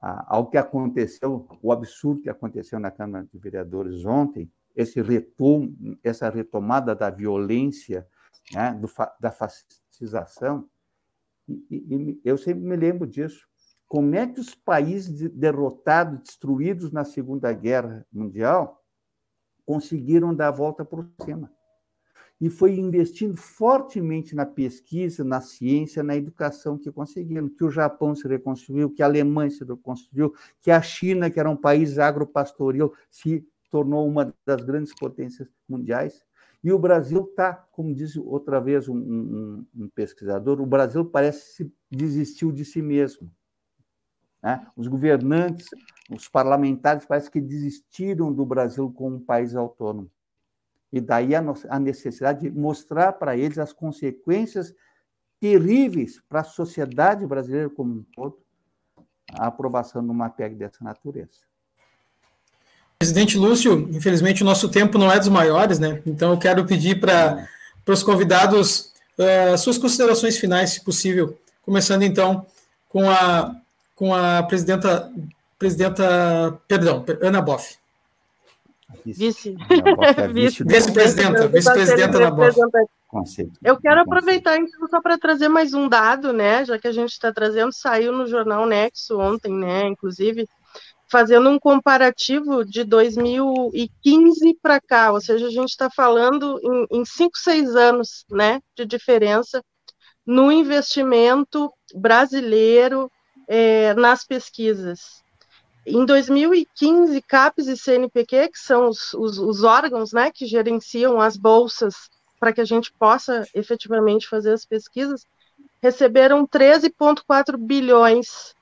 ao que aconteceu, o absurdo que aconteceu na Câmara de Vereadores ontem, esse retom, essa retomada da violência, né, do, da fascização, e, e, eu sempre me lembro disso. Como é que os países derrotados, destruídos na Segunda Guerra Mundial, conseguiram dar a volta por cima? E foi investindo fortemente na pesquisa, na ciência, na educação que conseguiram. Que o Japão se reconstruiu, que a Alemanha se reconstruiu, que a China, que era um país agropastoril, se tornou uma das grandes potências mundiais. E o Brasil está, como diz outra vez um, um, um, pesquisador, o Brasil parece que desistiu de si mesmo. Né? Os governantes, os parlamentares, parece que desistiram do Brasil como um país autônomo. E daí a, a necessidade de mostrar para eles as consequências terríveis para a sociedade brasileira como um todo, a aprovação de uma PEC dessa natureza. Presidente Lúcio, infelizmente o nosso tempo não é dos maiores, né? Então eu quero pedir para os convidados uh, suas considerações finais, se possível, começando então com a com a presidenta, presidenta, perdão, Ana Boff. Vice. Vice-presidenta, vice-presidenta Ana Boff. Eu quero aproveitar então só para trazer mais um dado, né? Já que a gente está trazendo, saiu no jornal Nexo ontem, né? Inclusive, fazendo um comparativo de 2015 para cá, ou seja, a gente está falando em, em cinco, seis anos, né, de diferença no investimento brasileiro é, nas pesquisas. Em 2015, CAPES e CNPq, que são os, os, os órgãos né, que gerenciam as bolsas para que a gente possa efetivamente fazer as pesquisas, receberam 13,4 bilhões.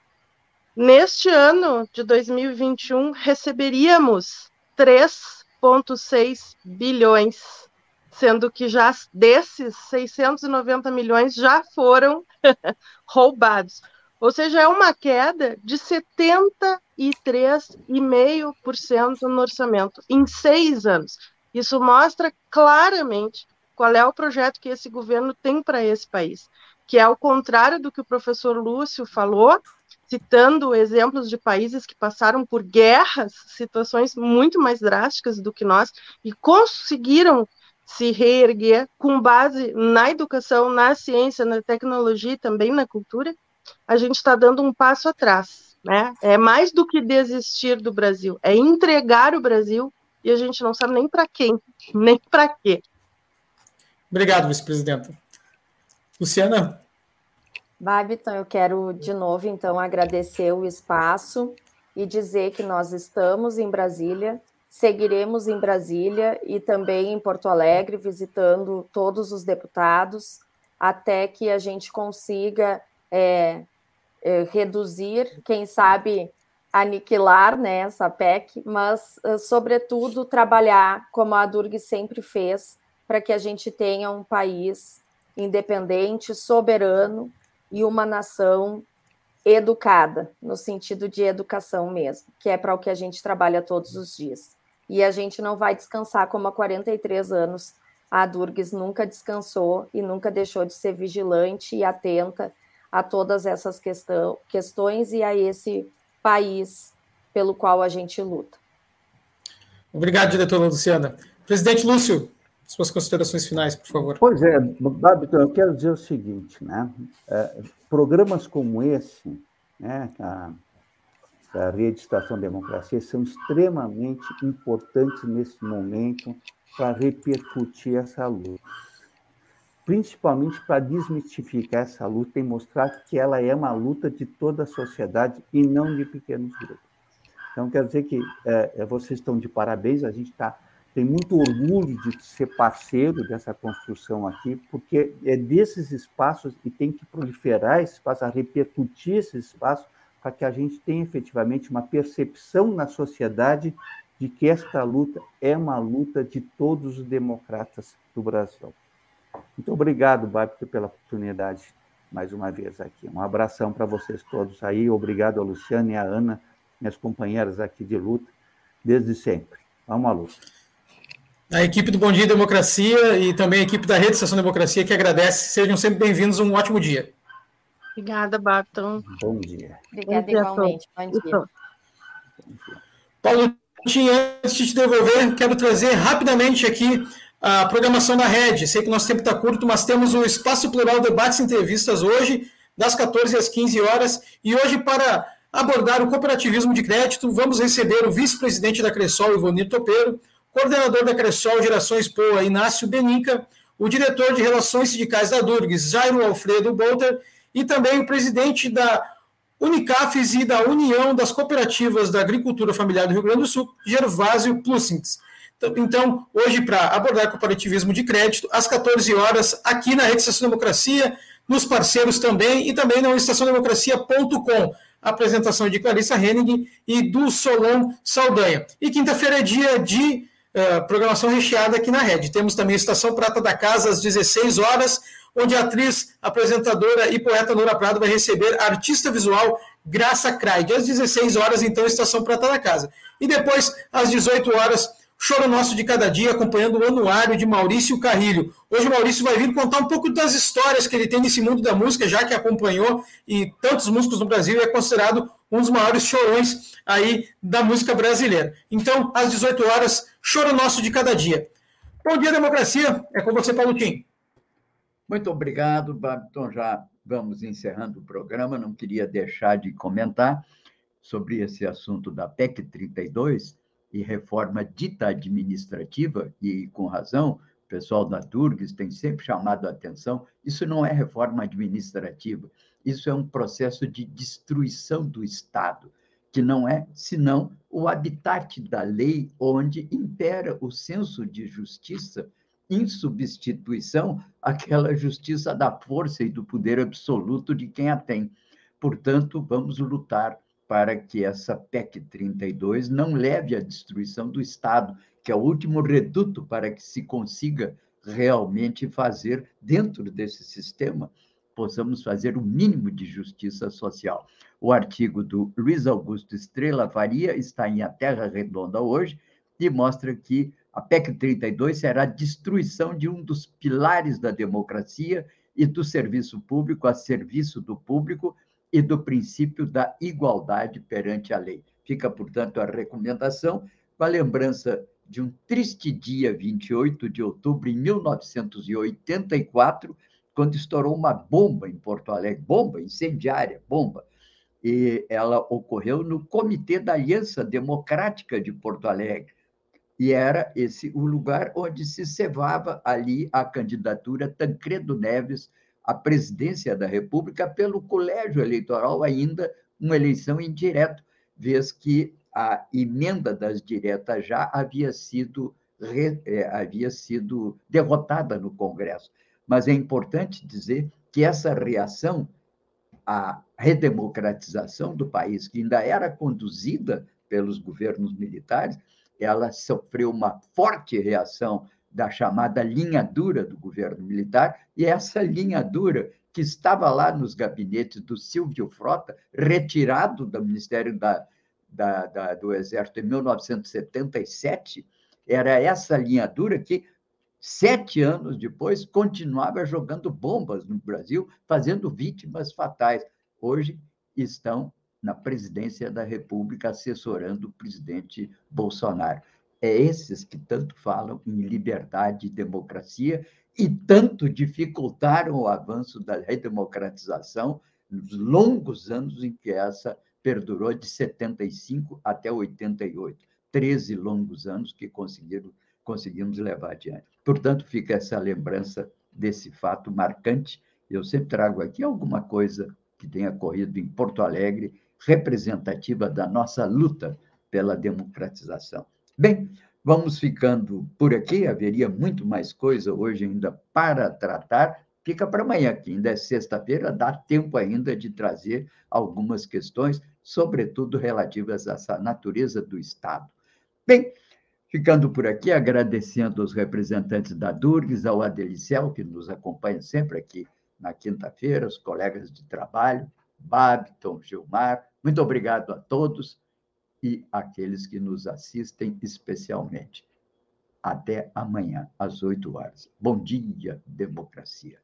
Neste ano de 2021, receberíamos 3,6 bilhões, sendo que já desses 690 milhões já foram roubados. Ou seja, é uma queda de 73,5% no orçamento em seis anos. Isso mostra claramente qual é o projeto que esse governo tem para esse país, que é ao contrário do que o professor Lúcio falou, citando exemplos de países que passaram por guerras, situações muito mais drásticas do que nós, e conseguiram se reerguer com base na educação, na ciência, na tecnologia e também na cultura a gente está dando um passo atrás. Né? É mais do que desistir do Brasil, é entregar o Brasil e a gente não sabe nem para quem, nem para quê. Obrigado, vice-presidenta. Luciana? Babiton, eu quero de novo, então, agradecer o espaço e dizer que nós estamos em Brasília, seguiremos em Brasília e também em Porto Alegre, visitando todos os deputados, até que a gente consiga é, é, reduzir, quem sabe aniquilar né, essa PEC, mas, uh, sobretudo, trabalhar como a Durg sempre fez, para que a gente tenha um país independente, soberano e uma nação educada, no sentido de educação mesmo, que é para o que a gente trabalha todos os dias. E a gente não vai descansar como há 43 anos a Durgues nunca descansou e nunca deixou de ser vigilante e atenta a todas essas questão, questões e a esse país pelo qual a gente luta. Obrigado, diretora Luciana. Presidente Lúcio, suas considerações finais, por favor. Pois é, Babiton, eu quero dizer o seguinte, né? É, programas como esse, né, a, a Rede Estação Democracia, são extremamente importantes nesse momento para repercutir essa luta principalmente para desmistificar essa luta e mostrar que ela é uma luta de toda a sociedade e não de pequenos grupos. Então, quer dizer que é, é vocês estão de parabéns, a gente tá, tem muito orgulho de ser parceiro dessa construção aqui, porque é desses espaços e tem que proliferar esse espaço, a repercutir esse espaço, para que a gente tenha efetivamente uma percepção na sociedade de que esta luta é uma luta de todos os democratas do Brasil. Muito obrigado, Bárbara, pela oportunidade mais uma vez aqui. Um abração para vocês todos aí. Obrigado a Luciana e a Ana, minhas companheiras aqui de luta, desde sempre. Vamos à luta. A equipe do Bom Dia Democracia e também a equipe da Rede Estação Democracia que agradece. Sejam sempre bem-vindos. Um ótimo dia. Obrigada, Baton. Bom dia. Obrigada igualmente. Bom dia. Paulo, antes de te devolver, quero trazer rapidamente aqui a programação da rede. Sei que nosso tempo está curto, mas temos o Espaço Plural Debates e Entrevistas hoje, das 14 às 15 horas. E hoje, para abordar o cooperativismo de crédito, vamos receber o vice-presidente da Cressol, Ivonir Topeiro, coordenador da Cressol Gerações Poa, Inácio Benica, o diretor de Relações Sindicais da Durgues, Jairo Alfredo Bolter, e também o presidente da Unicafes e da União das Cooperativas da Agricultura Familiar do Rio Grande do Sul, Gervásio Plusins. Então, hoje, para abordar cooperativismo de crédito, às 14 horas, aqui na Rede Estação Democracia, nos parceiros também, e também na estaçãodemocracia.com. Apresentação de Clarissa Henning e do Solon Saldanha. E quinta-feira é dia de uh, programação recheada aqui na rede. Temos também a Estação Prata da Casa, às 16 horas, onde a atriz, apresentadora e poeta Nora Prado vai receber a artista visual Graça Craig. Às 16 horas, então, Estação Prata da Casa. E depois, às 18 horas, Choro Nosso de Cada Dia, acompanhando o anuário de Maurício Carrilho. Hoje o Maurício vai vir contar um pouco das histórias que ele tem nesse mundo da música, já que acompanhou e tantos músicos no Brasil é considerado um dos maiores chorões aí da música brasileira. Então, às 18 horas, Choro Nosso de Cada Dia. Bom dia, democracia. É com você, Paulo Tim. Muito obrigado, Babiton. Já vamos encerrando o programa. Não queria deixar de comentar sobre esse assunto da PEC 32, e reforma dita administrativa, e com razão, o pessoal da Turgues tem sempre chamado a atenção, isso não é reforma administrativa, isso é um processo de destruição do Estado, que não é senão o habitat da lei onde impera o senso de justiça em substituição àquela justiça da força e do poder absoluto de quem a tem. Portanto, vamos lutar para que essa PEC 32 não leve à destruição do Estado, que é o último reduto para que se consiga realmente fazer, dentro desse sistema, possamos fazer o mínimo de justiça social. O artigo do Luiz Augusto Estrela Faria está em A Terra Redonda hoje e mostra que a PEC 32 será a destruição de um dos pilares da democracia e do serviço público a serviço do público, e do princípio da igualdade perante a lei. Fica, portanto, a recomendação com a lembrança de um triste dia, 28 de outubro de 1984, quando estourou uma bomba em Porto Alegre, bomba incendiária, bomba. E ela ocorreu no Comitê da Aliança Democrática de Porto Alegre. e era esse o lugar onde se cevava ali a candidatura Tancredo Neves à presidência da República pelo colégio eleitoral, ainda uma eleição indireta, vez que a emenda das diretas já havia sido, é, havia sido derrotada no Congresso. Mas é importante dizer que essa reação à redemocratização do país, que ainda era conduzida pelos governos militares, ela sofreu uma forte reação da chamada linha dura do governo militar, e essa linha dura que estava lá nos gabinetes do Silvio Frota, retirado do Ministério da, da, da, do Exército em 1977, era essa linha dura que, sete anos depois, continuava jogando bombas no Brasil, fazendo vítimas fatais. Hoje estão na presidência da República, assessorando o presidente Bolsonaro. É esses que tanto falam em liberdade e democracia e tanto dificultaram o avanço da redemocratização nos longos anos em que essa perdurou de 75 até 88. 13 longos anos que conseguiram, conseguimos levar adiante. Portanto, fica essa lembrança desse fato marcante. Eu sempre trago aqui alguma coisa que tenha ocorrido em Porto Alegre representativa da nossa luta pela democratização. Bem, vamos ficando por aqui, haveria muito mais coisa hoje ainda para tratar. Fica para amanhã, que ainda é sexta-feira, dá tempo ainda de trazer algumas questões, sobretudo relativas essa natureza do Estado. Bem, ficando por aqui, agradecendo aos representantes da Durgues, ao Adelicel, que nos acompanha sempre aqui na quinta-feira, os colegas de trabalho, Babiton, Gilmar, muito obrigado a todos e aqueles que nos assistem especialmente. Até amanhã, às 8 horas. Bom dia, democracia.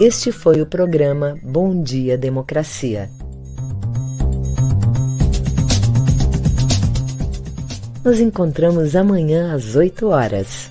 Este foi o programa Bom Dia Democracia. Nos encontramos amanhã às 8 horas.